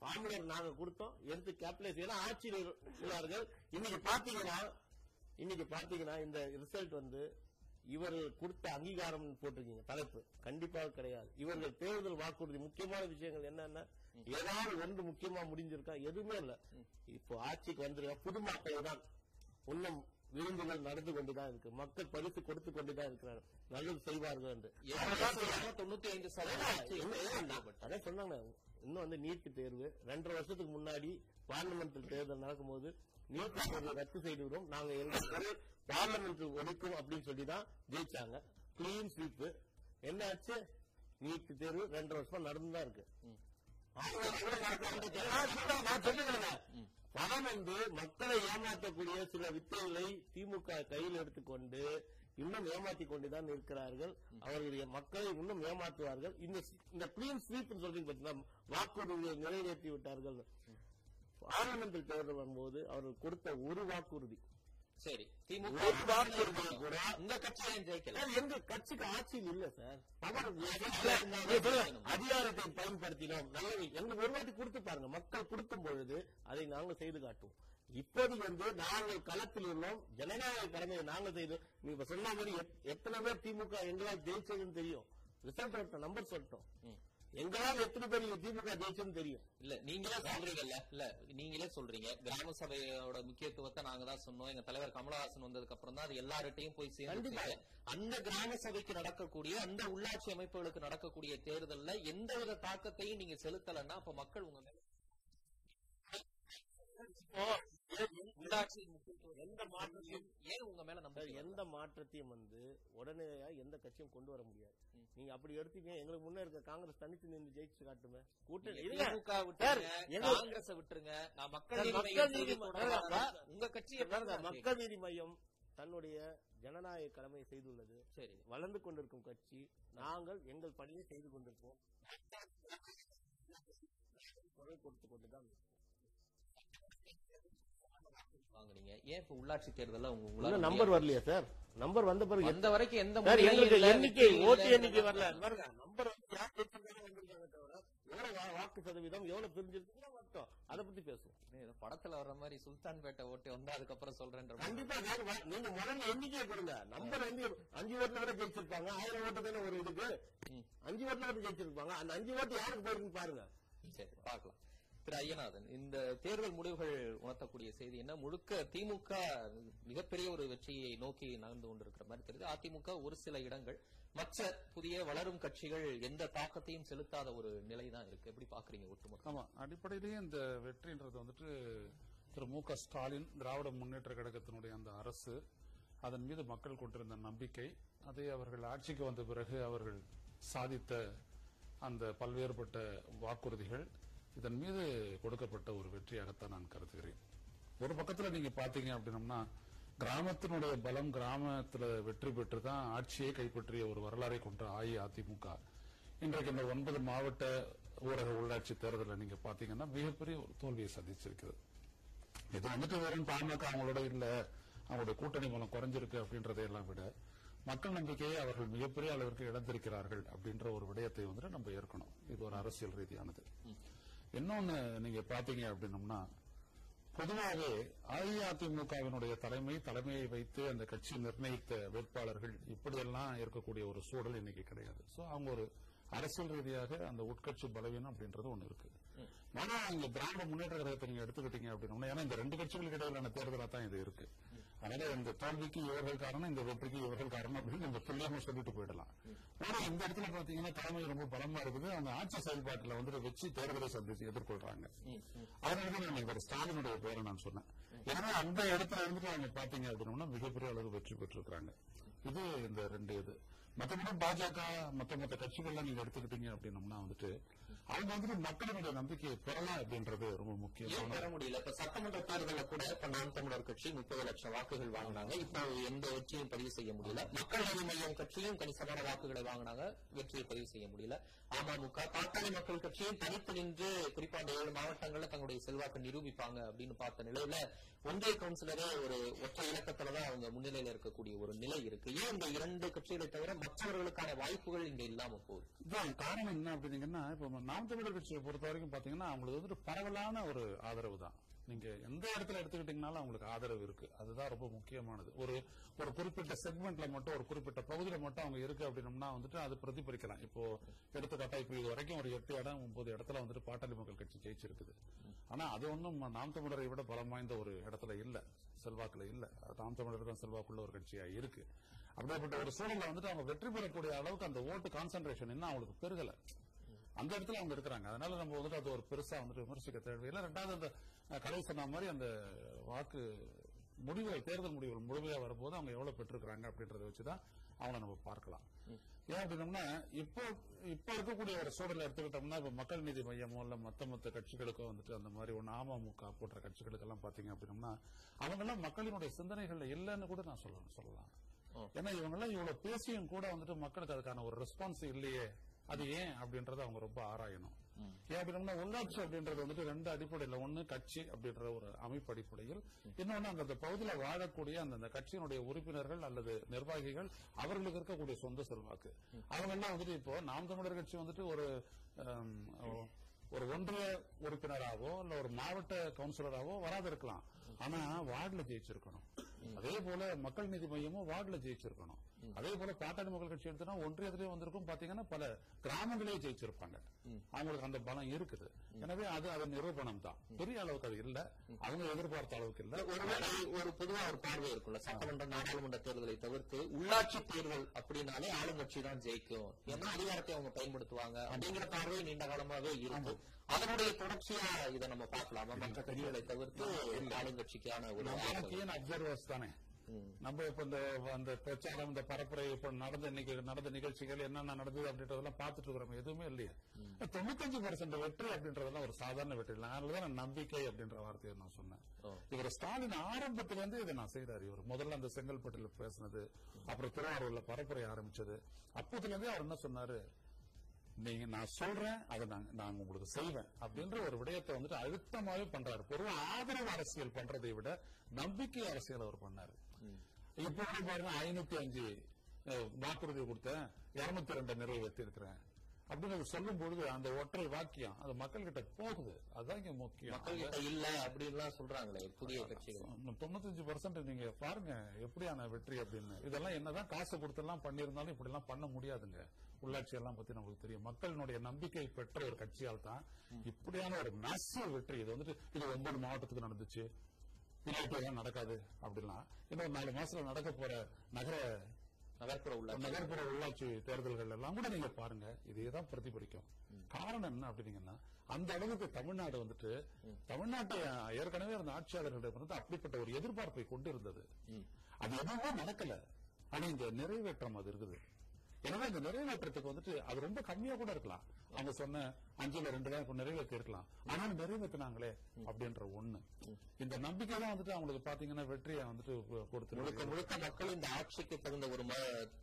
ஃபார்முலர் நாங்க கொடுத்தோம். எடுத்து கேபிட்டலைஸ் ஏன்னா ஆட்சியில் உள்ளார்கள். இன்னைக்கு பாத்தீங்கன்னா இன்னைக்கு பாத்தீங்கன்னா இந்த ரிசல்ட் வந்து இவர்கள் கொடுத்த அங்கீகாரம் போட்டிருக்கீங்க தலைப்பு. கண்டிப்பாக கிடையாது. இவர்கள் தேர்தல் வாக்குறுதி முக்கியமான விஷயங்கள் என்னன்னா ஏதாவது ஒன்று முக்கியமா முடிஞ்சிருக்கா எதுவுமே இல்ல. இப்போ ஆட்சிக்கு வந்திருக்க புதுமாக்கள் தான். இன்னும் விருந்துகள் நடந்து கொண்டுதான் இருக்கு. மக்கள் பரிசு கொடுத்து கொண்டுதான் இருக்கிறார்கள். நல்லது செய்வார்கள் என்று. தொண்ணூத்தி ஐந்து சதவீதம் அதான் சொன்னாங்க. இன்னும் வந்து நீட் தேர்வு. ரெண்டரை வருஷத்துக்கு முன்னாடி பார்லிமெண்ட் தேர்தல் நடக்கும்போது நீட் தேர்வை ரத்து செய்துவிடும். நாங்க எங்க பார்லிமெண்ட் ஒடுக்கும் அப்படின்னு சொல்லி தான் ஜெயிச்சாங்க. கிளீன் ஸ்வீப் என்ன ஆச்சு? நீட் தேர்வு ரெண்டரை வருஷமா நடந்துதான் இருக்கு. பணம் வந்து மக்களை ஏமாற்றக்கூடிய சில வித்தைகளை திமுக கையில் எடுத்துக்கொண்டு இன்னும் ஏமாத்தி கொண்டுதான் இருக்கிறார்கள் அவர்களுடைய மக்களை இன்னும் ஏமாற்றுவார்கள். இந்த இந்த கிளீன் ஸ்வீப் சொல்றீங்க பார்த்தீங்கன்னா வாக்குறுதியை நிறைவேற்றி விட்டார்கள். பார்லிமெண்ட் தேர்தல் வரும்போது அவர்கள் கொடுத்த ஒரு வாக்குறுதி. சரி திமுக உங்க கட்சியிலும் ஜெயிக்கல? எங்க கட்சிக்கு ஆட்சியில் இல்ல சார் அதிகாரத்தை பயன்படுத்தினோம். நல்லது எங்க ஒரு வாட்டி கொடுத்து பாருங்க. மக்கள் கொடுக்கும் பொழுது அதை நாங்கள் செய்து காட்டுவோம். இப்போது வந்து நாங்கள் களத்தில் உள்ளோம். ஜனநாயக கடமையை நாங்கள் செய்தோம் நீங்க இப்ப சொன்ன மாதிரி எத்- எத்தனை பேர் திமுக எங்களால் ஜெயிச்சதுன்னு தெரியும். ரிசல்ட் நம்பர் சொல்லிட்டோம். எங்களால் எத்தனை பேர் திமுக ஜெயிச்சதுன்னு தெரியும். இல்ல நீங்களே சொல்றீங்கல்ல? இல்ல நீங்களே சொல்றீங்க. கிராம சபையோட முக்கியத்துவத்தை நாங்க தான் சொன்னோம். எங்க தலைவர் கமலஹாசன் வந்ததுக்கு அப்புறம் தான் அது எல்லார்ட்டையும் போய் சேர்ந்து. அந்த கிராம சபைக்கு நடக்கக்கூடிய அந்த உள்ளாட்சி அமைப்புகளுக்கு நடக்கக்கூடிய தேர்தல்ல எந்தவித தாக்கத்தையும் நீங்க செலுத்தலைன்னா அப்ப மக்கள் உங்க மேல உள்ளாட்சி முக்கியத்துவம் எந்த மாற்றத்தையும் ஏன் உங்க மேல நம்பிக்கை எந்த மாற்றத்தையும் வந்து உடனடியா எந்த கட்சியும் கொண்டு வர முடியாது. நீங்க அப்படி எடுத்தீங்க எங்களுக்கு முன்ன இருக்க காங்கிரஸ் தனித்து நின்று ஜெயிச்சு காட்டுமே. கூட்டணி விட்டுருங்க எங்க- காங்கிரஸ் விட்டுருங்க. நான் மக்கள் மக்கள் மையம் நீதி உங்க மக்கள் நீதி மையம் தன்னுடைய ஜனநாயக கடமையை செய்துள்ளது. சரி. வளர்ந்து கொண்டிருக்கும் கட்சி. நாங்கள் எங்கள் பணியை செய்து கொண்டிருப்போம். குரல் கொடுத்து கொண்டுதான் வாங்குனீங்க ஏன் இப்ப உள்ளாட்சி தேர்தல்ல உங்க இன்னும் உங்களால நம்பர் வரலையா சார் நம்பர் வந்த பிறகு வந்த வரைக்கும் எந்த எங்களுக்கு எண்ணிக்கை ஓட்டு. எண்ணிக்கை வரல. பாருங்க நம்பர் எவ்வளவு வாக்கு சதவீதம் எவ்வளவு பிரிஞ்சிருக்குன்னு மட்டும். அதை பத்தி பேசுவோம். படத்துல வர்ற மாதிரி சுல்தான்பேட்டை ஓட்டு வந்தா அதுக்கப்புறம் சொல்றேன்ற மாதிரி. கண்டிப்பா நீங்க முதல்ல எண்ணிக்கை கொடுங்க. நம்பர் வந்து அஞ்சு ஓட்டுல வரை ஜெயிச்சிருப்பாங்க. ஆயிரம் ஓட்டு தானே ஒரு இதுக்கு. அஞ்சு ஓட்டுல வரை ஜெயிச்சிருப்பாங்க. அந்த அஞ்சு ஓட்டு யாருக்கு போயிருக்குன்னு பாருங்க. சரி பார்க்கலாம். திரு ஐயநாதன் இந்த தேர்தல் முடிவுகள் உணர்த்தக்கூடிய செய்தி என்ன? முழுக்க திமுக மிகப்பெரிய ஒரு வெற்றியை நோக்கி நகர்ந்து கொண்டிருக்கிற மாதிரி தெரியுது. அதிமுக ஒரு சில இடங்கள் மற்ற புதிய வளரும் கட்சிகள் எந்த தாக்கத்தையும் செலுத்தாத ஒரு நிலை தான் இருக்கு. எப்படி பாக்குறீங்க ஒட்டுமொத்த? ஆமா அடிப்படையிலேயே இந்த வெற்றின்றது வந்துட்டு திரு மு க ஸ்டாலின் திராவிட முன்னேற்ற கழகத்தினுடைய அந்த அரசு அதன் மீது மக்கள் கொண்டிருந்த நம்பிக்கை அதை அவர்கள் ஆட்சிக்கு வந்த பிறகு அவர்கள் சாதித்த அந்த பல்வேறுபட்ட வாக்குறுதிகள் இதன் மீது கொடுக்கப்பட்ட ஒரு வெற்றியாகத்தான் நான் கருதுகிறேன். ஒரு பக்கத்தில் நீங்க பாத்தீங்க அப்படின்னம்னா கிராமத்தினுடைய பலம் கிராமத்தில் வெற்றி பெற்று தான் ஆட்சியை கைப்பற்றிய ஒரு வரலாறை கொண்ட அஇஅதிமுக. இன்றைக்கு இந்த ஒன்பது மாவட்ட ஊரக உள்ளாட்சி தேர்தலில் நீங்க பாத்தீங்கன்னா மிகப்பெரிய ஒரு தோல்வியை சந்திச்சிருக்கிறது இது வந்துட்டு வெறும் பாமக அவங்களோட இல்ல அவங்களுடைய கூட்டணி மூலம் குறைஞ்சிருக்கு அப்படின்றதை எல்லாம் விட மக்கள் நம்பிக்கையை அவர்கள் மிகப்பெரிய அளவிற்கு இழந்திருக்கிறார்கள் அப்படின்ற ஒரு விடயத்தை வந்துட்டு நம்ம ஏற்கணும். இது ஒரு அரசியல் ரீதியானது. இன்னொன்னு நீங்க பாத்தீங்க அப்படின்னம்னா பொதுவாகவே அஇஅதிமுகவினுடைய தலைமை தலைமையை வைத்து அந்த கட்சி நிர்ணயித்த வேட்பாளர்கள் இப்படியெல்லாம் இருக்கக்கூடிய ஒரு சூழல் இன்னைக்கு கிடையாது. சோ அவங்க ஒரு அரசியல் ரீதியாக அந்த உட்கட்சி பலவீனம் அப்படின்றது ஒண்ணு இருக்கு. ஆனா இங்க திராவிட முன்னேற்ற கழகத்தை நீங்க எடுத்துக்கிட்டீங்க அப்படின்னா ஏன்னா இந்த ரெண்டு கட்சிகளுக்கு இடையிலான தேர்தலா தான் இது இருக்கு. அதனால இந்த தோல்விக்கு இவர்கள் காரணம் இந்த வெற்றிக்கு இவர்கள் காரணம் அப்படின்னு நம்ம துல்லியமா சொல்லிட்டு போயிடலாம். ஆனா இந்த இடத்துல பாத்தீங்கன்னா தலைமை ரொம்ப பலமா இருக்குது. அந்த ஆட்சி செயல்பாட்டுல வந்துட்டு வச்சு தேர்தலை சந்திச்சு எதிர்கொள்றாங்க. அதனாலதான் நான் இவர் ஸ்டாலினுடைய பேரை நான் சொன்னேன். ஏன்னா அந்த இடத்துல இருந்துட்டு அவங்க பாத்தீங்க அப்படின்னா மிகப்பெரிய அளவு வெற்றி பெற்றிருக்கிறாங்க. இது இந்த ரெண்டு இது. மத்தபடி பாஜக மற்ற மற்ற கட்சிகள்லாம் நீங்க எடுத்துக்கிட்டீங்க அப்படின்னம்னா வந்துட்டு அவங்க வந்துட்டு மக்களுடைய நம்பிக்கையை பெறலாம் அப்படின்றது ரொம்ப ஏன் முக்கியமான பெற முடியல? இப்ப சட்டமன்ற தேர்தலில் கூட இப்ப நாம் தமிழர் கட்சி முப்பது லட்சம் வாக்குகள் வாங்கினாங்க. இப்ப எந்த வெற்றியும் பதிவு செய்ய முடியல. மக்கள் நீதி மையம் கட்சியும் கணிசமான வாக்குகளை வாங்கினாங்க. வெற்றியை பதிவு செய்ய முடியல. அமமுக பாட்டாளி மக்கள் கட்சியும் தனித்து நின்று குறிப்பா அந்த ஏழு மாவட்டங்கள்ல தங்களுடைய செல்வாக்கு நிரூபிப்பாங்க அப்படின்னு பார்த்த நிலையில ஒன்றிய கவுன்சிலரே ஒரு ஒற்றை இலக்கத்துலதான் அவங்க முன்னிலையில இருக்கக்கூடிய ஒரு நிலை இருக்கு. ஏன் இந்த இரண்டு கட்சிகளை தவிர மற்றவர்களுக்கான வாய்ப்புகள் இங்க இல்லாம போகுது? காரணம் என்ன அப்படின்னீங்கன்னா இப்ப நாம் தமிழர் கட்சியை பொறுத்த வரைக்கும் பாத்தீங்கன்னா அவங்களுக்கு வந்துட்டு பரவலான ஒரு ஆதரவு தான் நீங்க எந்த இடத்துல எடுத்துக்கிட்டீங்கனாலும் அவங்களுக்கு ஆதரவு இருக்கு. அதுதான் ரொம்ப முக்கியமானது. ஒரு ஒரு குறிப்பிட்ட செக்மெண்ட்ல மட்டும் ஒரு குறிப்பிட்ட பகுதியில மட்டும் அவங்க இருக்கு அப்படின்னம்னா வந்துட்டு அது பிரதிபலிக்கலாம். இப்போ எடுத்துக்காட்டா இப்போ இது வரைக்கும் ஒரு எட்டு இடம் ஒன்பது இடத்துல வந்துட்டு பாட்டாளி மக்கள் கட்சி ஜெயிச்சிருக்குது. ஆனா அது ஒன்றும் நாம் தமிழரை விட பலம் வாய்ந்த ஒரு இடத்துல இல்ல. செல்வாக்குல இல்ல. நாம் தமிழர் செல்வாக்குள்ள ஒரு கட்சியா இருக்கு. அப்படிப்பட்ட ஒரு சூழல்ல வந்துட்டு அவங்க வெற்றி பெறக்கூடிய அளவுக்கு அந்த ஓட்டு கான்சென்ட்ரேஷன் இன்னும் அவங்களுக்கு பெருகல. அந்த இடத்துல அவங்க இருக்கிறாங்க. அதனால நம்ம வந்துட்டு அது ஒரு பெருசா வந்துட்டு விமர்சிக்க தேவையில்லை. ரெண்டாவது அந்த கலை சொன்ன மாதிரி அந்த வாக்கு முடிவுகள் தேர்தல் முடிவுகள் முழுமையா வரும்போது அவங்க எவ்வளவு பெற்றிருக்கிறாங்க அப்படின்றத வச்சுதான் அவங்கள நம்ம பார்க்கலாம். ஏன் அப்படின்னம்னா இப்போ இப்போ இருக்கக்கூடிய ஒரு சூழலை எடுத்துக்கிட்டோம்னா இப்ப மக்கள் நீதி மையமோ இல்ல மத்த மத்த கட்சிகளுக்கோ வந்துட்டு அந்த மாதிரி ஒண்ணு அமமுக போன்ற கட்சிகளுக்கெல்லாம் பாத்தீங்க அப்படின்னம்னா அவங்க எல்லாம் மக்களினுடைய சிந்தனைகள்ல இல்லைன்னு கூட நான் சொல்லலாம். சொல்லலாம் ஏன்னா இவங்க எல்லாம் இவ்வளவு பேசியும் கூட வந்துட்டு மக்களுக்கு அதுக்கான ஒரு ரெஸ்பான்ஸ் இல்லையே. அது ஏன் அப்படின்றத அவங்க ரொம்ப ஆராயணும். ஏன் அப்படின்னா உள்ளாட்சி அப்படின்றது வந்துட்டு ரெண்டு அடிப்படையில். ஒண்ணு கட்சி அப்படின்ற ஒரு அமைப்பு அடிப்படையில் இன்னொன்னு அந்த பகுதியில வாழக்கூடிய அந்த அந்த கட்சியினுடைய உறுப்பினர்கள் அல்லது நிர்வாகிகள் அவர்களுக்கு இருக்கக்கூடிய சொந்த செல்வாக்கு. அவங்க எல்லாம் வந்துட்டு இப்போ நாம் தமிழர் கட்சி வந்துட்டு ஒரு ஒரு ஒன்றிய உறுப்பினராகவோ இல்ல ஒரு மாவட்ட கவுன்சிலராகவோ வராது இருக்கலாம். ஆனா வார்டுல ஜெயிச்சிருக்கணும். அதே போல மக்கள் நீதி மையமும் வார்டுல ஜெயிச்சிருக்கணும். அதே போல பாட்டாளி மக்கள் கட்சி எடுத்தோம்னா ஒன்றியத்திலேயே வந்திருக்கும் பாத்தீங்கன்னா பல கிராமங்களே ஜெயிச்சிருப்பாங்க. அவங்களுக்கு அந்த பலம் இருக்குது. எனவே அது அது நிரூபணம் தான் பெரிய அளவுக்கு அது இல்ல. அவங்க எதிர்பார்த்த அளவுக்கு இல்ல. ஒருவேளை ஒரு பொதுவா ஒரு பார்வை இருக்குல்ல சட்டமன்ற நாடாளுமன்ற தேர்தலை தவிர்த்து உள்ளாட்சி தேர்தல் அப்படின்னாலே ஆளுங்கட்சி தான் ஜெயிக்கும். ஏன்னா அதிகாரத்தை அவங்க பயன்படுத்துவாங்க. அப்படிங்கிற பார்வை நீண்ட காலமாவே இருக்கு. அதனுடைய தொடர்ச்சியா இதை நம்ம பார்க்கலாமா? மற்ற கட்சிகளை தவிர்த்து ஆளுங்கட்சிக்கான ஒரு அப்சர்வர்ஸ் தானே. நம்ம இப்ப இந்த அந்த பிரச்சாரம் இந்த பரப்புரை இப்ப நடந்த நடந்த நிகழ்ச்சிகள் என்னென்ன நடந்தது அப்படின்றதெல்லாம் பார்த்துட்டு இருக்கிறோம். எதுவுமே இல்லையே. தொண்ணூத்தஞ்சு பர்சன்ட் வெற்றி அப்படின்றதெல்லாம் ஒரு சாதாரண வெற்றி இல்லை. அதனாலதான் நம்பிக்கை அப்படின்ற வார்த்தையை நான் சொன்னேன். இவர் ஸ்டாலின் ஆரம்பத்துல இருந்து இதை நான் செய்யறாரு இவர் முதல்ல அந்த செங்கல்பட்டுல பேசினது அப்புறம் திருவாரூர்ல பரப்புரை ஆரம்பிச்சது. அப்போதுல இருந்தே அவர் என்ன சொன்னாரு? நீங்க நான் சொல்றேன் அதை நான் நான் உங்களுக்கு செய்வேன் அப்படின்ற ஒரு விடயத்தை வந்துட்டு அழுத்தமாவே பண்றாரு. பொதுவா ஆதரவு அரசியல் பண்றதை விட நம்பிக்கை அரசியல் அவர் பண்ணாரு. இப்போ பாருங்க ஐநூத்தி அஞ்சு வாக்குறுதி கொடுத்தேன். இருநூத்தி ரெண்டு நிறைவேற்றி இருக்கிறேன் அப்படின்னு சொல்லும் பொழுது அந்த ஒற்றை வாக்கியம் அது மக்கள் கிட்ட போகுது. அதுதான் இங்க முக்கியம். மக்கள் கிட்ட இல்ல அப்படின்லாம் சொல்றாங்களே புதிய கட்சிகள். தொண்ணூத்தஞ்சு பர்சன்ட் நீங்க பாருங்க எப்படியான வெற்றி அப்படின்னு. இதெல்லாம் என்னதான் காசு கொடுத்தெல்லாம் பண்ணியிருந்தாலும் இப்படி எல்லாம் பண்ண முடியாதுங்க. உள்ளாட்சி எல்லாம் பத்தி நமக்கு தெரியும். மக்களினுடைய நம்பிக்கை பெற்ற ஒரு கட்சியால் தான் இப்படியான ஒரு மேசிவ் வெற்றி. இது வந்துட்டு இது ஒன்பது மாவட்டத்துக்கு நடந்துச்சு. பின்னாடி நடக்காது அப்படிலாம் இன்னொரு நாலு மாசத்துல நடக்க போற நகர நகர்ப்புற உள்ளாட்சி. நகர்ப்புற உள்ளாட்சி தேர்தல்கள் எல்லாம் கூட நீங்க பாருங்க இதேதான் பிரதிபலிக்கும். காரணம் என்ன அப்படின்னீங்கன்னா அந்த அளவுக்கு தமிழ்நாடு வந்துட்டு தமிழ்நாட்டை ஏற்கனவே அந்த ஆட்சியாளர்களிடம் அப்படிப்பட்ட ஒரு எதிர்பார்ப்பை கொண்டு இருந்தது அது எதுவுமே நடக்கல. ஆனா இந்த நிறைவேற்றம் அது இருக்குது. எனவே இந்த நிறைவேற்றத்துக்கு வந்துட்டு அது ரொம்ப கம்மியா கூட இருக்கலாம். அவங்க சொன்ன அஞ்சுல ரெண்டு தான் இப்ப நிறைவேற்றி இருக்கலாம் ஆனா நிறைவேற்றினாங்களே அப்படின்ற ஒண்ணு. இந்த நம்பிக்கை தான் வந்துட்டு அவங்களுக்கு பாத்தீங்கன்னா வெற்றியை வந்துட்டு கொடுத்து முழுக்க முழுக்க மக்கள் இந்த ஆட்சிக்கு தகுந்த ஒரு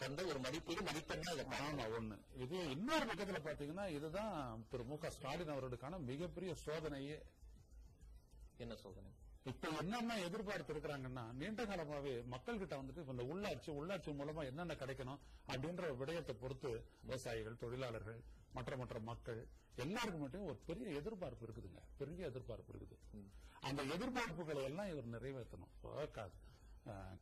தந்த ஒரு மதிப்பீடு மதிப்பெண்ணா. ஆமா ஒண்ணு. இது இன்னொரு பக்கத்துல பாத்தீங்கன்னா இதுதான் திரு மு க ஸ்டாலின் அவர்களுக்கான மிகப்பெரிய சோதனையே. என்ன சோதனை? இப்ப என்னென்ன எதிர்பார்த்து இருக்கிறாங்கன்னா நீண்ட காலமாவே மக்கள் கிட்ட வந்துட்டு இந்த உள்ளாட்சி உள்ளாட்சி மூலமா என்னென்ன கிடைக்கணும் அப்படின்ற விடயத்தை பொறுத்து விவசாயிகள் தொழிலாளர்கள் மற்ற மற்ற மக்கள் எல்லாருக்கும் மட்டும் ஒரு பெரிய எதிர்பார்ப்பு இருக்குதுங்க. பெரிய எதிர்பார்ப்பு இருக்குது. அந்த எதிர்பார்ப்புகளை எல்லாம் இவர் நிறைவேற்றணும்.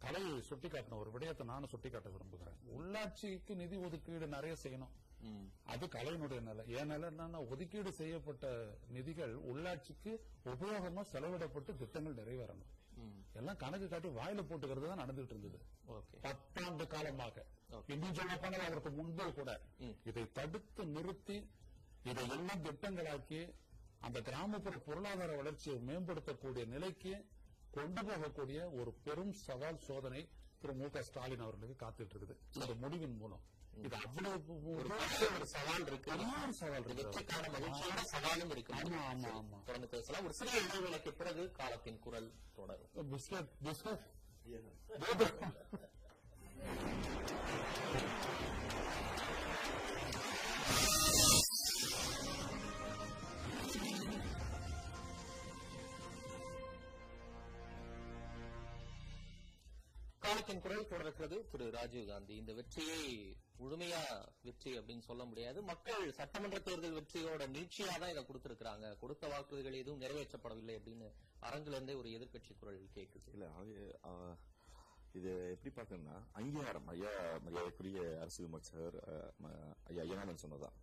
கலையை சுட்டிக்காட்டின ஒரு விடயத்தை நானும் சுட்டிக்காட்ட விரும்புகிறேன். உள்ளாட்சிக்கு நிதி ஒதுக்கீடு நிறைய செய்யணும். அது கலையினுடைய நிலை. என் நிலை என்னன்னா ஒதுக்கீடு செய்யப்பட்ட நிதிகள் உள்ளாட்சிக்கு உபயோகமா செலவிடப்பட்டு திட்டங்கள் நிறைவேறணும். எல்லாம் கணக்கு காட்டி வாயில போட்டுக்கிறது தான் நடந்துட்டு இருந்தது. ஓகே. பத்தாண்டு காலமாக. இன்னும் சொல்ல போனால் அதற்கு முன்பே கூட இதை தடுத்து நிறுத்தி இதை எல்லாம் திட்டங்களாக்கி அந்த கிராமப்புற பொருளாதார வளர்ச்சியை மேம்படுத்தக்கூடிய நிலைக்கு கொண்டு போகக்கூடிய ஒரு பெரும் சவால் சோதனை திரு மு க ஸ்டாலின் அவர்களுக்கு காத்துட்டு இருக்குது. இந்த முடிவின் மூலம். இது அவ்வளவு ஒரு சவால் இருக்கு. ஒரு சவால் இருக்கு. மகிழ்ச்சியான சவாலும் இருக்கு. ஆமா ஆமா ஆமா. தொடர்ந்து பேசலாம். ஒரு சிறிய இடைவேளைக்கு பிறகு காலத்தின் குரல் தொடரும். பிஸ்கட் பிஸ்கட் <laughs> காலத்தின் குரல் தொடர்கிறது திரு ராஜீவ் காந்தி. இந்த வெற்றியை முழுமையா வெற்றி அப்படின்னு சொல்ல முடியாது. மக்கள் சட்டமன்ற தேர்தல் வெற்றியோட நீட்சியா தான் இதை கொடுத்திருக்கிறாங்க. கொடுத்த வாக்குறுதிகள் எதுவும் நிறைவேற்றப்படவில்லை அப்படின்னு அரங்குல இருந்தே ஒரு எதிர்க்கட்சி குரல் கேட்குது. இல்ல இது எப்படி பாக்கணும்னா அங்கீகாரம் ஐயா மரியாதைக்குரிய அரசு விமர்சகர் ஐயா ஐயனானன் சொன்னதான்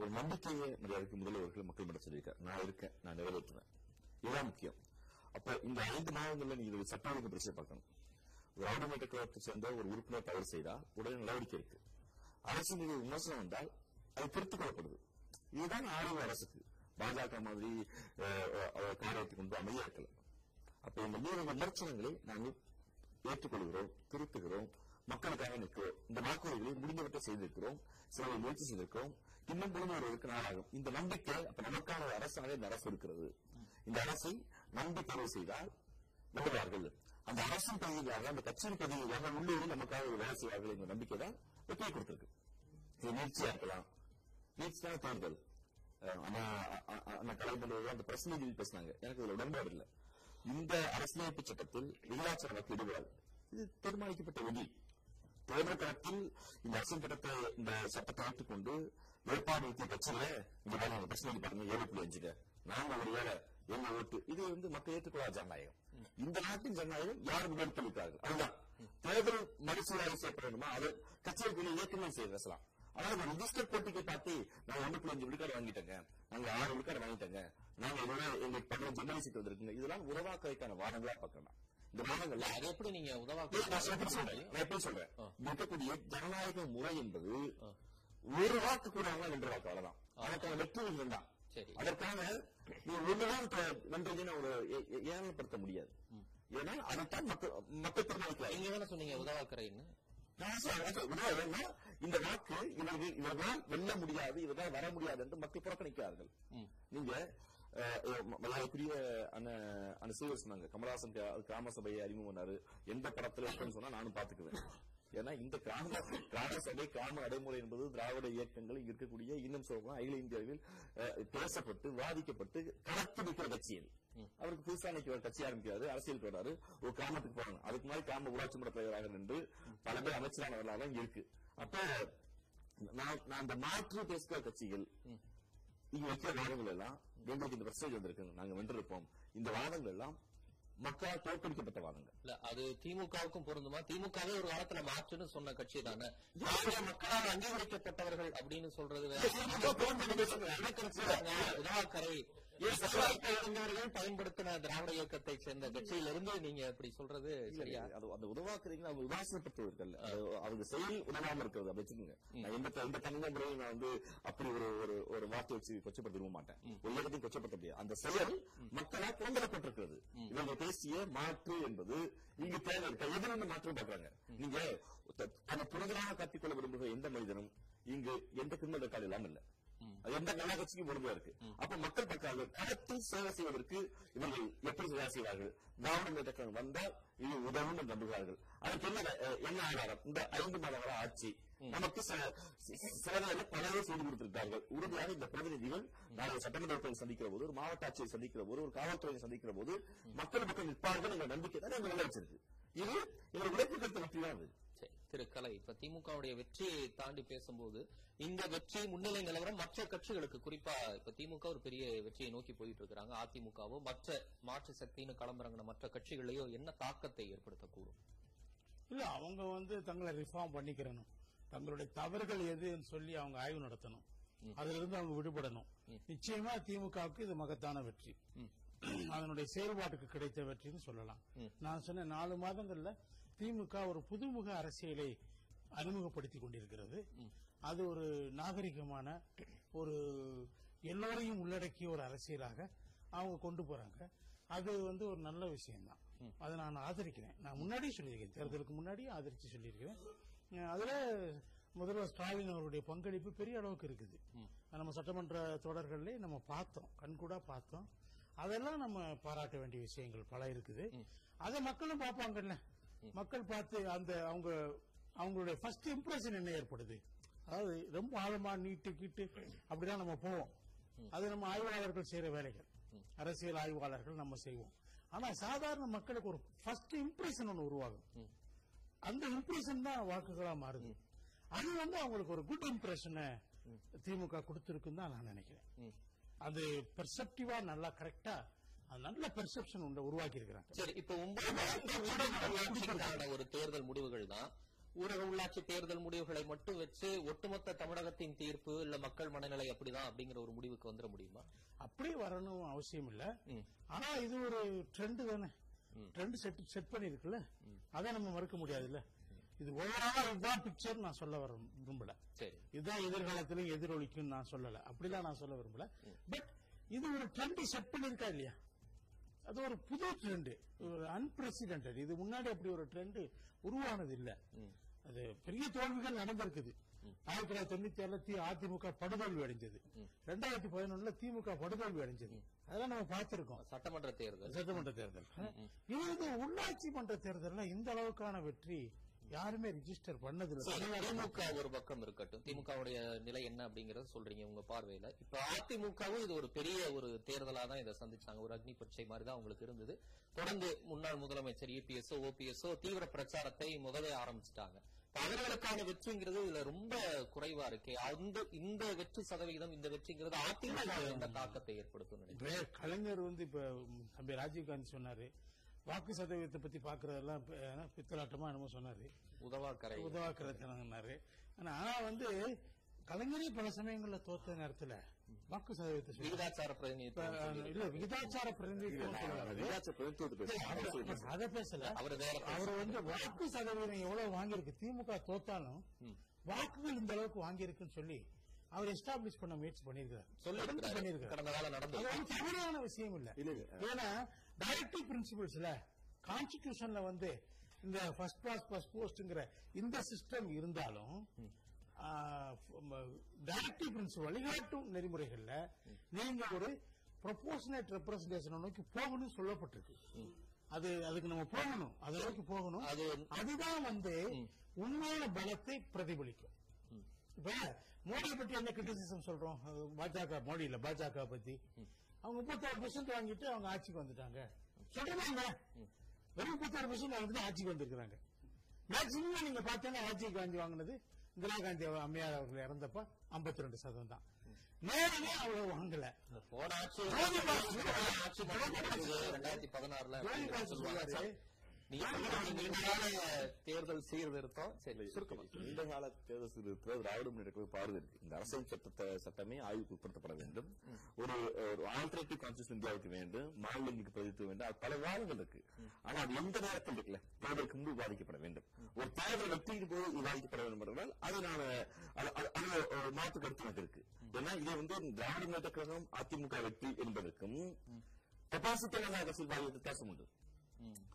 ஒரு நம்பிக்கையை மரியாதைக்கு முதல்வர்கள் மக்கள் மட்டும் சொல்லியிருக்காரு. நான் இருக்கேன் நான் நிறைவேற்றுவேன். இதுதான் முக்கியம். அப்ப இந்த ஐந்து மாதங்கள்ல நீங்க இது ஒழுங்கு பிரச்சனை பார்க்கணும். திராவிட முன்னேற்ற கழகத்தை சேர்ந்த ஒரு உறுப்பினர் தவறு செய்தால் உடனே நடவடிக்கை இருக்கு அரசு மீது விமர்சனம் வந்தால் அது திருத்திக் கொள்ளப்படுது. இதுதான் ஆளும் அரசுக்கு. பாஜக மாதிரி காரியத்தை கொண்டு அமைய இருக்கல அப்ப இந்த மீது விமர்சனங்களை நாங்கள் ஏற்றுக்கொள்கிறோம் திருத்துகிறோம். மக்களுக்காக நிற்கிறோம். இந்த வாக்குறுதிகளை முடிந்தவற்றை செய்திருக்கிறோம். சில முயற்சி செய்திருக்கிறோம். இன்னும் முடிந்து வருவதற்கு நாளாகும் இந்த நம்பிக்கை அப்ப நமக்கான அரசாக இந்த அரசு இருக்கிறது. இந்த அரசை நம்பி தேர்வு செய்தால் நம்புவார்கள் அந்த அரசின் பதவியாக அந்த கட்சியின் பதவியாக உள்ளூரில் நமக்காக வேலை செய்வார்கள் என்ற நம்பிக்கை தான் வெற்றியை கொடுத்திருக்கு. இது நீட்சியா இருக்கலாம். நீட்சியான தேர்தல். ஆனா அண்ணா கலைஞர் அந்த பிரச்சனை பேசினாங்க. எனக்கு இதுல உடன்பாடு இல்லை. இந்த அரசியலமைப்பு சட்டத்தில் விகிதாச்சார வாக்கு ஈடுபடாது இது தீர்மானிக்கப்பட்ட விதி. தேர்தல் களத்தில் இந்த அரசியல் சட்டத்தை இந்த சட்டத்தை ஏற்றுக்கொண்டு வேட்பாளர் வைத்த கட்சியில இந்த மாதிரி பிரச்சனை பாருங்க ஏழு புள்ளி அஞ்சுங்க நாங்க ஒரு வேலை எங்க ஓட்டு இது வந்து மக்கள் ஏற்றுக்கொள்ளாத ஜனநாயகம். இந்த நாட்டின் ஜனநாயகம் யார் முன்னெடுத்தளித்தார்கள் அதுதான். தேர்தல் மறுசீராய்வு செய்யப்படணுமா அது கட்சிகளுக்குள்ள இயக்கங்கள் செய்ய பேசலாம். ஆனா நம்ம ரிஜிஸ்டர் போட்டிக்கு பார்த்து நான் ஒன்று புள்ளி அஞ்சு விழுக்காடு வாங்கிட்டேங்க. நாங்க ஆறு விழுக்காடு வாங்கிட்டேங்க. நாங்க இதோட எங்களுக்கு பண்ற ஜெர்னல் சீட் வந்திருக்குங்க. இதெல்லாம் உறவாக்குறதுக்கான வாதங்களா பார்க்கலாம். இந்த வாதங்கள்ல அது எப்படி நீங்க உதவா நான் எப்படி சொல்றேன். நான் எப்படி சொல்றேன்? இருக்கக்கூடிய ஜனநாயக முறை என்பது ஒரு வாக்கு கூட வென்ற வாக்கு. அவ்வளவுதான். அதற்கான வெற்றி விகிதம் தான் சரி. அதற்கான நீ ஒண்ணுதான் வென்றதுன்னு ஒரு ஏ- ஏ- ஏளனப்படுத்த முடியாது. ஏன்னா அதைத்தான் மக்கள் தீர்மானிக்கிறாங்க நீங்க தானே சொன்னீங்க உதவாக்கரைன்னு இந்த வாக்கு இவர்கள் இவர்களால் வெல்ல முடியாது இவர்களால் வர முடியாது என்று மக்கள் புறக்கணிக்கிறார்கள். நீங்க மரியாதைக்குரிய அண்ணன் அண்ணன் சீவர் சொன்னாங்க. கமலஹாசன் கிராம சபையை அறிமுகம் பண்ணாரு எந்த படத்துல இருக்குன்னு சொன்னா நானும் பாத்துக்குவேன் ஏன்னா இந்த கிராம கிராம சபை கிராம நடைமுறை என்பது திராவிட இயக்கங்கள் இருக்கக்கூடிய இன்னும் சொல்லலாம் அகில இந்திய அளவில் அஹ், பேசப்பட்டு வாதிக்கப்பட்டு நிற்கிற கட்சி அவருக்கு புதுசா ஒரு கட்சி ஆரம்பிக்கிறாரு அரசியலுக்கு வராரு ஒரு கிராமத்துக்கு போறாங்க. அதுக்கு மாதிரி கிராம ஊராட்சி மன்ற தலைவராக நின்று பல பேர் அமைச்சரானவர்களாக இங்க இருக்கு. அப்ப அந்த மாற்று பேசுகிற கட்சிகள் இங்க வைக்கிற வாதங்கள் எல்லாம் எங்களுக்கு இந்த பிரச்சனை வந்திருக்குங்க. நாங்க வென்றிருப்போம். இந்த வாதங்கள் எல்லாம் மக்களால் தோற்கடிக்கப்பட்ட வாதங்கள் இல்ல அது திமுகவுக்கும் பொருந்துமா திமுகவே ஒரு காலத்துல மாற்றுன்னு சொன்ன கட்சி தானே மக்களால் அங்கீகரிக்கப்பட்டவர்கள் அப்படின்னு சொல்றது உதவாக்கரை இருந்தவர்கள் பயன்படுத்தின திராவிட இயக்கத்தை சேர்ந்த கட்சியிலிருந்து நீங்க இப்படி சொல்றது சரியா? அது அந்த உதவாக்குறீங்க அவங்க உதாசனப்பட்டவர்கள் அவங்க செயல் உதவாம இருக்கிறது அப்படி வச்சுக்கோங்க. நான் எந்த எந்த தனிந்த முறையும் நான் வந்து அப்படி ஒரு ஒரு ஒரு வார்த்தை வச்சு கொச்சப்படுத்த விரும்ப மாட்டேன் ஒரு இடத்தையும் கொச்சப்படுத்த முடியாது அந்த செயல் மக்களால் புறந்தரப்பட்டிருக்கிறது இவங்க பேசிய மாற்று என்பது இங்கு தேவை. எதிர்ந்து மாற்றம் பார்க்கறாங்க. நீங்க தன்னை புனிதராக காட்டிக்கொள்ள விரும்புகிற எந்த மனிதனும் இங்கு எந்த கிரிமினல் ரெக்கார்டு இல்லாம இல்ல. எந்த நல்ல கட்சிக்கும் பொறுமையா இருக்கு. அப்ப மக்கள் பார்க்கிறாங்க களத்தில் சேவை செய்வதற்கு இவர்கள் எப்படி சேவை செய்வார்கள்? திராவிட முன்னேற்ற வந்தால் இது உதவும் என்று நம்புகிறார்கள். அதுக்கு என்ன என்ன ஆதாரம்? இந்த ஐந்து மாத கால ஆட்சி. நமக்கு சில- சி- சில நேரம் பலரே செய்து கொடுத்திருக்கார்கள் உறுதியாக இந்த பிரதிநிதிகள் நாளை சட்டமன்றத்தை சந்திக்கிற போது ஒரு மாவட்ட ஆட்சியை சந்திக்கிற போது ஒரு காவல்துறையை சந்திக்கிற போது மக்கள் மக்கள் நிற்பார்கள் என்ற நம்பிக்கை தான் எங்க வச்சிருக்கு. இது இவர் உழைப்பு கருத்து வெற்றி தான் அது. சரி திரு கலை இப்ப திமுகவுடைய வெற்றியை தாண்டி பேசும்போது இந்த வெற்றி முன்னிலை நிலவரம் மற்ற கட்சிகளுக்கு குறிப்பா இப்ப திமுக ஒரு பெரிய வெற்றியை நோக்கி போயிட்டு இருக்காங்க அதிமுகவோ மற்ற மாற்று சக்தின்னு களமிறங்கின மற்ற கட்சிகளையோ என்ன தாக்கத்தை ஏற்படுத்தக்கூடும்? இல்ல அவங்க வந்து தங்களை ரிஃபார்ம் பண்ணிக்கிறணும். தங்களுடைய தவறுகள் எதுன்னு சொல்லி அவங்க ஆய்வு நடத்தணும். அதுல இருந்து அவங்க விடுபடணும். நிச்சயமா திமுகவுக்கு இது மகத்தான வெற்றி. அதனுடைய செயல்பாட்டுக்கு கிடைத்த வெற்றின்னு சொல்லலாம். நான் சொன்ன நாலு மாதங்கள்ல திமுக ஒரு புதுமுக அரசியலை அறிமுகப்படுத்தி கொண்டிருக்கிறது. அது ஒரு நாகரிகமான ஒரு எல்லோரையும் உள்ளடக்கிய ஒரு அரசியலாக அவங்க கொண்டு போறாங்க. அது வந்து ஒரு நல்ல விஷயம்தான். அதை நான் ஆதரிக்கிறேன். நான் முன்னாடியே சொல்லியிருக்கேன். தேர்தலுக்கு முன்னாடியே ஆதரிச்சு சொல்லியிருக்கிறேன். அதுல முதல்வர் ஸ்டாலின் அவருடைய பங்களிப்பு பெரிய அளவுக்கு இருக்குது. நம்ம சட்டமன்ற தொடர்கள்லயே நம்ம பார்த்தோம். கண்கூடா பார்த்தோம். அதெல்லாம் நம்ம பாராட்ட வேண்டிய விஷயங்கள் பல இருக்குது. அதை மக்களும் பார்ப்பாங்கல்ல. மக்கள் பார்த்து அந்த அவங்க அவங்களுடைய ஃபர்ஸ்ட் இம்ப்ரெஷன் என்ன ஏற்படுது? அதாவது ரொம்ப ஆழமா நீட்டு கீட்டு அப்படிதான் நம்ம போவோம். அது நம்ம ஆய்வாளர்கள் செய்யற வேலைகள். அரசியல் ஆய்வாளர்கள் நம்ம செய்வோம். ஆனா சாதாரண மக்களுக்கு ஒரு ஃபர்ஸ்ட் இம்ப்ரெஷன் ஒன்று உருவாகும். அந்த இம்ப்ரெஷன் தான் வாக்குகளா மாறுது. அது வந்து அவங்களுக்கு ஒரு குட் இம்ப்ரெஷனை திமுக கொடுத்திருக்குன்னு தான் நான் நினைக்கிறேன். அது பெர்செப்டிவா நல்லா கரெக்டா நல்ல பெர்செப்ஷன் உண்டு உருவாக்கி இருக்கிறாங்க சரி இப்ப உள்ளாட்சிக்கான ஒரு தேர்தல் முடிவுகள் தான். ஊரக உள்ளாட்சி தேர்தல் முடிவுகளை மட்டும் வச்சு ஒட்டுமொத்த தமிழகத்தின் தீர்ப்பு இல்ல மக்கள் மனநிலை அப்படிதான் அப்படிங்கிற ஒரு முடிவுக்கு வந்துட முடியுமா? அப்படி வரணும் அவசியம் இல்ல. ஆனா இது ஒரு ட்ரெண்ட் தானே. ட்ரெண்ட் செட் செட் பண்ணிருக்குல்ல. அதை நம்ம மறுக்க முடியாதுல்ல. இது ஓவராலா இதுதான் பிக்சர் நான் சொல்ல வர விரும்பல. சரி. இதுதான் எதிர்காலத்திலும் எதிரொலிக்கும் நான் சொல்லல. அப்படிதான் நான் சொல்ல விரும்பல. பட் இது ஒரு ட்ரெண்ட் செட் பண்ணிருக்கா இல்லையா? அது ஒரு புது ட்ரெண்ட் ஒரு அன்பிரசிடென்டட் இது முன்னாடி அப்படி ஒரு ட்ரெண்ட் உருவானது இல்ல அது பெரிய தோல்விகள் நடந்திருக்குது. ஆயிரத்தி தொள்ளாயிரத்தி தொண்ணூத்தி ஏழுல அதிமுக படுதோல்வி அடைஞ்சது. ரெண்டாயிரத்தி பதினொன்னுல திமுக படுதோல்வி அடைஞ்சது. அதெல்லாம் நம்ம பார்த்திருக்கோம். சட்டமன்ற தேர்தல். சட்டமன்ற தேர்தல். இது வந்து உள்ளாட்சி மன்ற தேர்தல்ல இந்த அளவுக்கான வெற்றி யாருமே ரிஜிஸ்டர் பண்ணதில்லை. திமுக ஒரு பக்கம் இருக்கட்டும். திமுகவுடைய நிலை என்ன அப்படிங்கறத சொல்றீங்க உங்க பார்வையில. இப்ப அதிமுகவும் இது ஒரு பெரிய ஒரு தேர்தலா தான் இதை சந்திச்சாங்க. ஒரு அக்னி பரீட்சை மாதிரி தான் அவங்களுக்கு இருந்தது. தொடர்ந்து முன்னாள் முதலமைச்சர் இபிஎஸ்ஓ ஓபிஎஸ்ஓ தீவிர பிரச்சாரத்தை முதலே ஆரம்பிச்சிட்டாங்க. அவர்களுக்கான வெற்றிங்கிறது இதுல ரொம்ப குறைவா இருக்கு. அந்த இந்த வெற்றி சதவிகிதம் இந்த வெற்றிங்கிறது அதிமுக தாக்கத்தை ஏற்படுத்தும் கலைஞர் வந்து இப்ப ராஜீவ்காந்தி சொன்னாரு. வாக்கு சதவீதத்தை பத்தி பாக்குறதெல்லாம் பித்தலாட்டமா என்னமோ சொன்னாரு. உதவா கரை உதவாக்கிறதுனாரு ஆனா வந்து கலைஞரே பல சமயங்கள்ல தோத்த நேரத்துல வாக்கு சதவீதத்தை. விகிதாச்சார சொல்லி- இல்ல விகிதாச்சார பேசுறேன். அத பேசல. அவர் வேற அவர் வந்து வாக்கு சதவீதம் எவ்வளவு வாங்கியிருக்கு திமுக தோத்தாலும் வாக்குகள் இந்த அளவுக்கு வாங்கியிருக்குன்னு சொல்லி அவர் எஸ்டாப்ளிஷ் பண்ண முயற்சி அது வந்து தவறான விஷயம் இல்ல. ஏன்னா டைரக்டிவ் பிரின்சிபல்ஸ்ல கான்ஸ்டிடியூஷன்ல வந்து இந்த ஃபர்ஸ்ட் கிளாஸ் ஃபர்ஸ்ட் போஸ்ட்ங்கிற இந்த சிஸ்டம் இருந்தாலும் டைரக்டிவ் பிரின்சிபல் வழிகாட்டும் நெறிமுறைகள்ல நீங்க ஒரு ப்ரொபோஷனேட் ரெப்ரசன்டேஷன் நோக்கி போகணும்னு சொல்லப்பட்டிருக்கு. அது அதுக்கு நம்ம போகணும். அதை நோக்கி போகணும். அது அதுதான் வந்து உண்மையான பலத்தை பிரதிபலிக்கும். இப்ப மோடியை பத்தி என்ன கிரிட்டிசிசம் சொல்றோம்? பாஜக மோடி இல்ல பாஜக பத்தி. அவங்க முப்பத்தாறு பெர்சென்ட் வாங்கிட்டு அவங்க ஆட்சிக்கு வந்துட்டாங்க. சொல்றாங்க வெறும் முப்பத்தாறு பெர்சென்ட் வாங்கிட்டு ஆட்சிக்கு வந்திருக்கிறாங்க. மேக்சிமம் நீங்க பார்த்தீங்கன்னா ராஜீவ் காந்தி வாங்கினது இந்திரா காந்தி அம்மையார் அவர்கள் இறந்தப்ப 52% ரெண்டு சதவீதம் தான். நேரமே அவ்வளவு வாங்கல. போன ஆட்சி பதினாறுல தேர்தல் சீர்திருத்தம் நீண்ட கால தேர்தல் சீர்திருத்தத்தில் திராவிட முன்னேற்ற இருக்கு இந்த அரசியல் சட்டத்தை சட்டமே ஆய்வுக்கு உட்படுத்தப்பட வேண்டும். ஒரு ஒரு ஆல்டர்னேட்டிவ் கான்ஸ்டியூஷன் இந்தியாவுக்கு வேண்டும் மாநிலங்களுக்கு பிரதித்துவம் வேண்டும். அது பல வாதங்கள் இருக்கு. ஆனா அது எந்த நேரத்தில் இருக்குல்ல தேர்தலுக்கு முன்பு விவாதிக்கப்பட வேண்டும். ஒரு தேர்தல் வெற்றியின் போது விவாதிக்கப்பட வேண்டும் என்றால் அது நான் ஒரு மாற்று கருத்து எனக்கு இருக்கு ஏன்னா இது வந்து திராவிட முன்னேற்ற கழகம் அதிமுக வெற்றி என்பதற்கும் கெப்பாசிட்டியான அரசியல் வாரிய வித்தியாசம் உண்டு.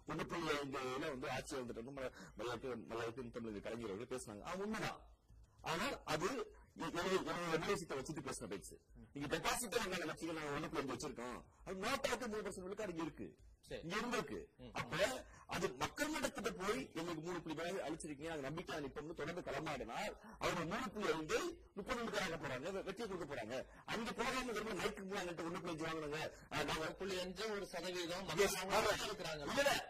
ஒன்று ஐந்துல வந்து ஆட்சி வந்துட்டு மலையாளத்தின் தமிழ் கலைஞர் பேசினாங்க. அது உண்மைதான். ஆனால் அது எம்எல்ஏசிட்ட வச்சுட்டு பேசின பேச்சு. நீங்க டெபாசிட் நாங்க கட்சிகள் நாங்க ஒண்ணு புள்ளி வச்சிருக்கோம்? அது நோட்டாக்கு மூணு பர்சன்ட் விழுக்காடு இருக்கு. இங்க இருந்திருக்கு அப்ப அது மக்கள் மட்டத்திட்ட போய் எங்களுக்கு மூணு புள்ளி மேல அழிச்சிருக்கீங்க. அது நம்பிக்கை நிற்போம்னு தொடர்ந்து களமாடினால் அவங்க மூணு புள்ளி ஐந்து முப்பது விழுக்காக போறாங்க. வெ- வெற்றி கொடுக்க போறாங்க. அங்க போகாம திரும்ப நைக்கு மூணு ஒண்ணு புள்ளி ஆஹ் நாங்க ஒரு புள்ளி அஞ்சு ஒரு சதவீதம் இல்ல,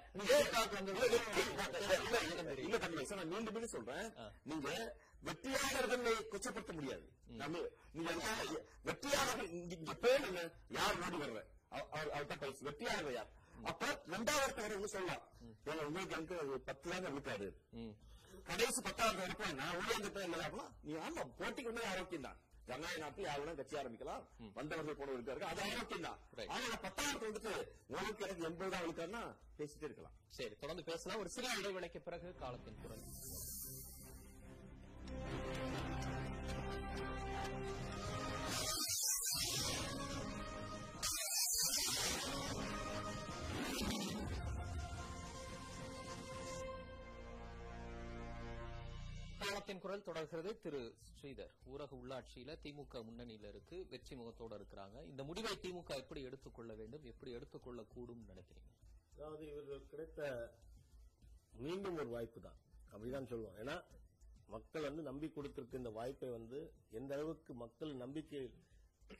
நீங்க சார், நான் மீண்டும் மீண்டும் சொல்றேன். நீங்க வெற்றியாளர்களை கொச்சப்படுத்த முடியாது. நம்ம நீங்க வெற்றியாளர்கள் இங்க பேர் யார் நாடி வர்ற அவ- அவர் வெற்றியாளர்கள் யார்? அப்ப ரெண்டாவது வரவங்க சொல்லலாம். உங்களுக்கு எனக்கு பத்து தாங்க இருக்காரு. கடைசி பத்தாவது வரைக்கும் நான் உள்ள என்ன ஆகலாம் நீ ஆமா போட்டிக்கு வந்து ஆரோக்கியம் தான். ஜனநாயக நாட்டில் யாரும் கட்சி ஆரம்பிக்கலாம். வந்தவர்கள் போனவர்கள் இருக்காரு. அது ஆரோக்கியம் தான். ஆனா பத்தாவது வந்துட்டு உனக்கு எனக்கு எண்பது தான் இருக்காருன்னா பேசிட்டே இருக்கலாம். சரி தொடர்ந்து பேசலாம். ஒரு சிறிய இடைவேளைக்கு பிறகு காலத்தின் குரல். குரல் தொடர்கிறது திரு ஸ்ரீதர். ஊரக உள்ளாட்சியில திமுக முன்னணியில இருக்கு. வெற்றி முகத்தோட இருக்கிறாங்க. இந்த முடிவை திமுக எப்படி எடுத்துக்கொள்ள வேண்டும்? எப்படி எடுத்துக்கொள்ள கூடும் நினைக்கிறீங்க? அதாவது இவர்கள் கிடைத்த மீண்டும் ஒரு வாய்ப்பு தான். அப்படிதான் சொல்லுவோம் ஏன்னா மக்கள் வந்து நம்பி கொடுத்திருக்க இந்த வாய்ப்பை வந்து எந்த அளவுக்கு மக்கள் நம்பிக்கை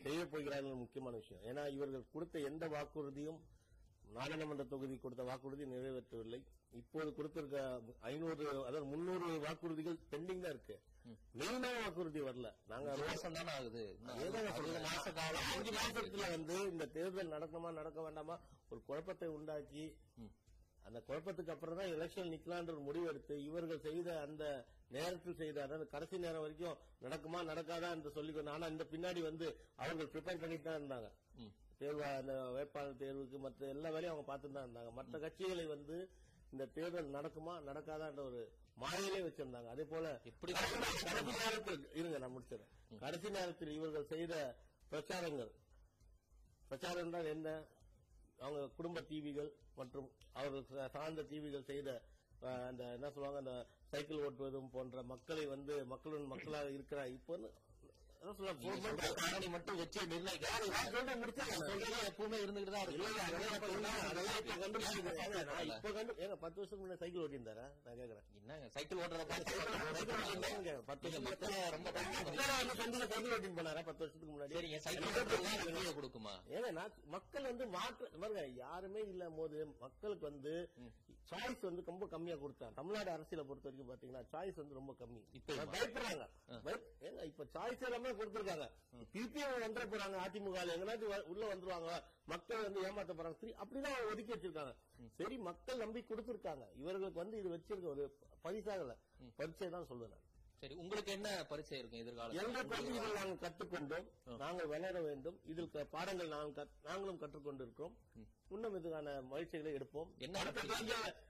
செய்ய போகிறார்கள் முக்கியமான விஷயம். ஏன்னா இவர்கள் கொடுத்த எந்த வாக்குறுதியும் நாடாளுமன்ற தொகுதி கொடுத்த வாக்குறுதி நிறைவேற்றவில்லை. இப்போது கொடுத்திருக்க ஐநூறு அதாவது முன்னூறு வாக்குறுதிகள் பெண்டிங் தான் இருக்கு. மெயினான வாக்குறுதி வரல. நாங்க ஒரு மாசம் தானே ஆகுது. மாச காலம். அஞ்சு மாசத்துல வந்து இந்த தேர்தல் நடக்குமா நடக்க வேண்டாமா ஒரு குழப்பத்தை உண்டாக்கி அந்த குழப்பத்துக்கு அப்புறம் தான் எலெக்ஷன் நிக்கலான்ற ஒரு முடிவு எடுத்து இவர்கள் செய்த அந்த நேரத்தில் செய்த அதாவது கடைசி நேரம் வரைக்கும் நடக்குமா நடக்காதா என்று சொல்லி ஆனா இந்த பின்னாடி வந்து அவர்கள் ப்ரிப்பேர் பண்ணிட்டு தான் இருந்தாங்க. தேர்வு அந்த வேட்பாளர் தேர்வுக்கு மற்ற எல்லா வேலையும் அவங்க பார்த்துட்டு தான் இருந்தாங்க. மற்ற கட்சிகளை வந்து இந்த தேர்தல் நடக்குமா நடக்காதான்ற ஒரு மாயையிலே வச்சிருந்தாங்க. அதே போல இப்படி கடைசி நேரத்தில் இருங்க நான் முடிச்சிடறேன். கடைசி நேரத்தில் இவர்கள் செய்த பிரச்சாரங்கள் பிரச்சாரம் என்றால் என்ன? அவங்க குடும்ப டிவிகள் மற்றும் அவர்கள் சார்ந்த டிவிகள் செய்த அந்த என்ன சொல்லுவாங்க அந்த சைக்கிள் ஓட்டுவதும் போன்ற மக்களை வந்து மக்களுடன் மக்களாக இருக்கிற இப்போ மட்டும் வச்சு. சொல்றது எப்பவுமே இருந்துகிட்டு தான் இப்ப கண்டு- ஏங்க, பத்து வருஷத்துக்கு முன்னாடி சைக்கிள் ஓட்டியிருந்தாரா? நான் கேக்குறேன். என்னங்க சைக்கிள் ஓட்டுறத. பத்து சைக்கிள் ஓட்டின்னு போனாரா பத்து வருஷத்துக்கு முன்னாடி? சைக்கிள் கொடுக்குமா? நான் மக்கள் வந்து மாற்று பாருங்க யாருமே இல்ல போது மக்களுக்கு வந்து சாய்ஸ் வந்து ரொம்ப கம்மியா கொடுத்தாங்க தமிழ்நாடு அரசியலை பொறுத்த வரைக்கும் பாத்தீங்கன்னா சாய்ஸ் வந்து ரொம்ப கம்மி. இப்ப பயப்படுறாங்க. பயப்- ஏங்க இப்ப சாய்ஸ் எல்லாமே கொடுத்திருக்காங்க. திருப்பி அவங்க வந்துட போறாங்க. அதிமுக. எங்கனாச்சும் உள்ள வந்துருவாங்க. மக்கள் வந்து ஏமாத்த போறாங்க. சரி அப்படிதான் அவங்க ஒதுக்கி வச்சிருக்காங்க. சரி மக்கள் நம்பி கொடுத்திருக்காங்க. இவர்களுக்கு வந்து இது வச்சிருக்க ஒரு பரிசாகல பரிச்சை தான் சொல்லுவேன் நான். சரி உங்களுக்கு என்ன பரிச்சை இருக்கும் எங்கள் எதிர்காலத்தில் பள்ளியில் நாங்கள் கற்றுக்கொண்டோம். நாங்கள் வளர வேண்டும். இதில் பாடங்கள் நாங்கள் நாங்களும் கற்றுக்கொண்டிருக்கிறோம். இன்னும் இதுக்கான முயற்சிகளை எடுப்போம்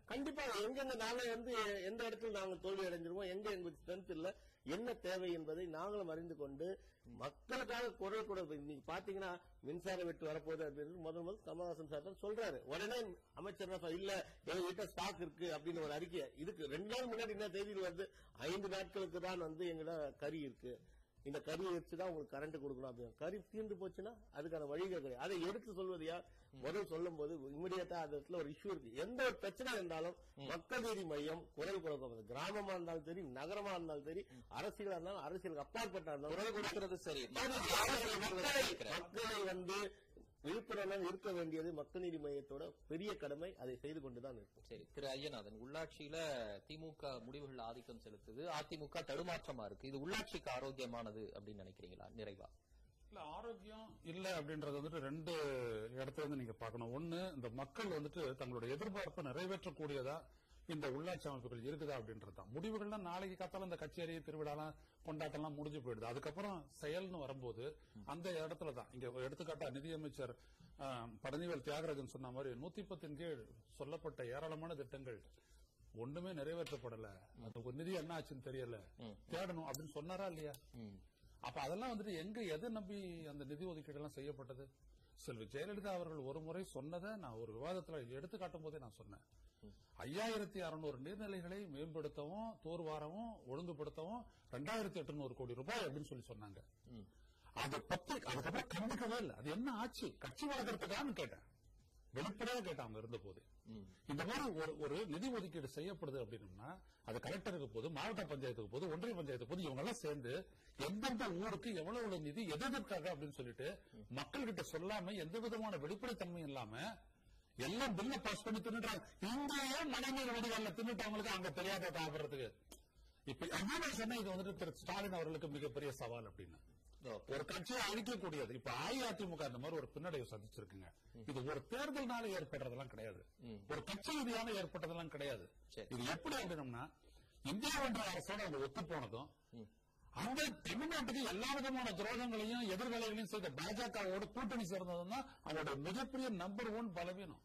கண்டிப்பாக எங்கெங்க நாங்க வந்து எந்த இடத்துல நாங்கள் தோல்வி அடைஞ்சிருவோம் எங்க எங்களுக்கு ஸ்ட்ரென்த் இல்ல. என்ன தேவை என்பதை நாங்களும் அறிந்து கொண்டு மக்களுக்காக குரல் கூட நீங்க பாத்தீங்கன்னா மின்சார வெட்டு வரப்போகுது அப்படின்னு முதல் முதல் கமலஹாசன் சார் சொல்றாரு. உடனே அமைச்சர் இல்ல எங்க கிட்ட ஸ்டாக் இருக்கு அப்படின்னு ஒரு அறிக்கை. இதுக்கு ரெண்டு நாள் முன்னாடி என்ன தேதியில் வந்து ஐந்து நாட்களுக்கு தான் வந்து எங்கட கறி இருக்கு. இந்த கறியை வச்சு தான் உங்களுக்கு கரண்ட் கொடுக்கணும் அப்படின்னு. கறி தீர்ந்து போச்சுன்னா அதுக்கான வழிகள் கிடையாது. அதை எடுத்து சொல்வது யார்? முதல் சொல்லும் போது இமிடியேட்டா அந்த இடத்துல ஒரு இஷ்யூ இருக்கு. எந்த ஒரு பிரச்சனை இருந்தாலும் மக்கள் நீதி மையம் குரல் கொடுக்கும். கிராமமா இருந்தாலும் சரி நகரமா இருந்தாலும் சரி அரசியலா இருந்தாலும் அரசியலுக்கு அப்பாற்பட்ட இருந்தாலும் குரல் கொடுக்கிறது சரி. மக்களை வந்து விழிப்புணர்வு இருக்க வேண்டியது மக்கள் நீதி மையத்தோட பெரிய கடமை. அதை செய்து கொண்டுதான் இருக்கும் சரி திரு ஐயநாதன் உள்ளாட்சியில திமுக முடிவுகள் ஆதிக்கம் செலுத்துது. அதிமுக தடுமாற்றமா இருக்கு. இது உள்ளாட்சிக்கு ஆரோக்கியமானது அப்படின்னு நினைக்கிறீங்களா? நிறைவா? இல்ல ஆரோக்கியம் இல்ல அப்படின்றது வந்துட்டு ரெண்டு இடத்துல இருந்து நீங்க பார்க்கணும். ஒண்ணு இந்த மக்கள் வந்துட்டு தங்களோட எதிர்பார்ப்பை நிறைவேற்றக்கூடியதா இந்த உள்ளாட்சி அமைப்புகள் இருக்குதா அப்படின்றது தான். முடிவுகள்லாம் நாளைக்கு காத்தால இந்த கச்சேரி திருவிழாலாம் கொண்டாட்டம்லாம் முடிஞ்சு போயிடுது. அதுக்கப்புறம் செயல்னு வரும்போது அந்த இடத்துல தான். இங்க எடுத்துக்காட்டா நிதியமைச்சர் பழனிவேல் தியாகராஜன் சொன்ன மாதிரி நூத்தி பத்தின் கீழ் சொல்லப்பட்ட ஏராளமான திட்டங்கள் ஒண்ணுமே நிறைவேற்றப்படல. அது ஒரு நிதி என்ன ஆச்சுன்னு தெரியல. தேடணும் அப்படின்னு சொன்னாரா இல்லையா? அப்ப அதெல்லாம் வந்துட்டு எங்க எதை நம்பி அந்த நிதி ஒதுக்கீடு எல்லாம் செய்யப்பட்டது? செல்வி ஜெயலலிதா அவர்கள் ஒரு முறை சொன்னதை நான் ஒரு விவாதத்தில் எடுத்து காட்டும் போதே நான் சொன்னேன். ஐயாயிரத்தி அறுநூறு நீர்நிலைகளை மேம்படுத்தவும் தூர்வாரவும் ஒழுங்குபடுத்தவும் ரெண்டாயிரத்தி எட்டுநூறு கோடி ரூபாய் அப்படின்னு சொல்லி சொன்னாங்க. அது பத்தி அதுக்கப்புறம் கண்டுக்கவே இல்லை. அது என்ன ஆச்சு? கட்சி வளர்க்கறதுக்கான்னு கேட்டேன். வெளிப்படையா கேட்டாங்க இருந்த போது. இந்த மாதிரி ஒரு ஒரு நிதி ஒதுக்கீடு செய்யப்படுது அப்படின்னா அது கலெக்டருக்கு போது மாவட்ட பஞ்சாயத்துக்கு போது ஒன்றிய பஞ்சாயத்துக்கு போது இவங்க எல்லாம் சேர்ந்து எந்தெந்த ஊருக்கு எவ்வளவு எவ்வளவு நிதி எதற்காக அப்படின்னு சொல்லிட்டு மக்கள் கிட்ட சொல்லாம எந்த விதமான வெளிப்படைத்தன்மையும் இல்லாம எல்லாம் பில்ல பாஸ் பண்ணி தின்னுட்டாங்க இங்கேயே மழைநீர் வடிகால தின்னுட்டவங்களுக்கு அங்க தெரியாத சாப்பிடுறதுக்கு இப்ப அதான் சொன்னேன் இது வந்துட்டு திரு ஸ்டாலின் அவர்களுக்கு மிகப்பெரிய சவால் அப்படின்னு. ஒரு கட்சியை அழிக்கக்கூடியது இப்ப அஇஅதிமுக இந்த மாதிரி ஒரு பின்னடைவு சந்திச்சிருக்குங்க. இது ஒரு தேர்தல்னால ஏற்படுறதெல்லாம் கிடையாது. ஒரு கட்சி ரீதியான ஏற்பட்டதெல்லாம் கிடையாது. இது எப்படி அப்படின்னம்னா இந்தியா ஒன்றிய அரசோட அவங்க ஒத்து போனதும் அந்த தமிழ்நாட்டுக்கு எல்லா விதமான துரோகங்களையும் எதிர்கலைகளையும் செய்த பாஜகவோட கூட்டணி சேர்ந்ததும் தான் அவங்களோட மிகப்பெரிய நம்பர் ஒன் பலவீனம்.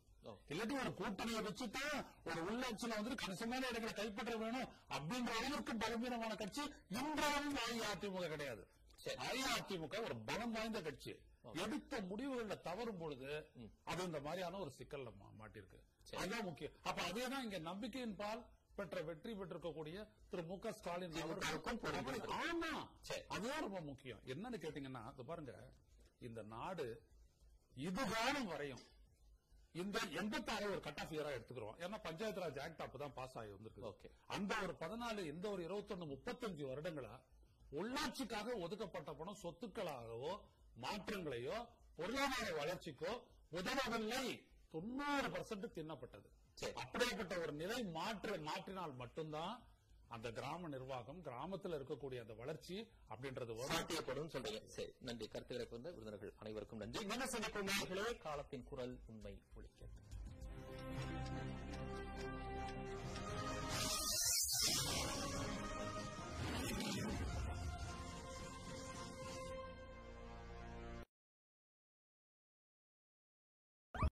இல்லாட்டி ஒரு கூட்டணியை வச்சுதான் ஒரு உள்ளாட்சியில வந்துட்டு கணிசமான இடங்களை கைப்பற்ற வேணும் அப்படின்ற அளவுக்கு பலவீனமான கட்சி இன்றாலும் அஇஅதிமுக கிடையாது. அஇஅதிமுக ஒரு பலம் வாய்ந்த கட்சி. எடுத்த முடிவுகள்ல தவறும் பொழுது அது இந்த மாதிரியான ஒரு சிக்கல்ல மாட்டிருக்கு அதுதான் முக்கியம். அப்ப அதேதான் இங்க நம்பிக்கையின் பால் பெற்ற வெற்றி பெற்றிருக்கக்கூடிய திரு மு க ஸ்டாலின். ஆமா. அதுதான் ரொம்ப முக்கியம். என்னன்னு கேட்டீங்கன்னா இது பாருங்க இந்த நாடு இதுகாலம் வரையும் இந்த எண்பத்தாறு ஒரு கட் ஆஃப் இயரா எடுத்துக்கிறோம். ஏன்னா பஞ்சாயத்து ராஜ் ஆக்ட் அப்பதான் பாஸ் ஆகி வந்திருக்கு. அந்த ஒரு பதினாலு இந்த ஒரு இருபத்தொன்னு முப்பத்தஞ்சு வருடங்களா உள்ளாட்சிக்காக ஒதுக்கப்பட்ட பணம் சொத்துக்களாகவோ மாற்றங்களையோ பொருளாதார வளர்ச்சிக்கோ உதவவில்லை. தொண்ணூறு பர்சன்ட் தின்னப்பட்டது. அப்படிப்பட்ட ஒரு நிலை மாற்ற மாற்றினால் மட்டும்தான் அந்த கிராம நிர்வாகம் கிராமத்துல இருக்கக்கூடிய அந்த வளர்ச்சி அப்படின்றது சாத்தியப்படும் சொல்றீங்க. சரி நன்றி. கருத்துக்களை வந்த விருந்தினர்கள் அனைவருக்கும் நன்றி. மனசனிப்பு நேயர்களே காலத்தின் குரல் உண்மை ஒழிக்கிறது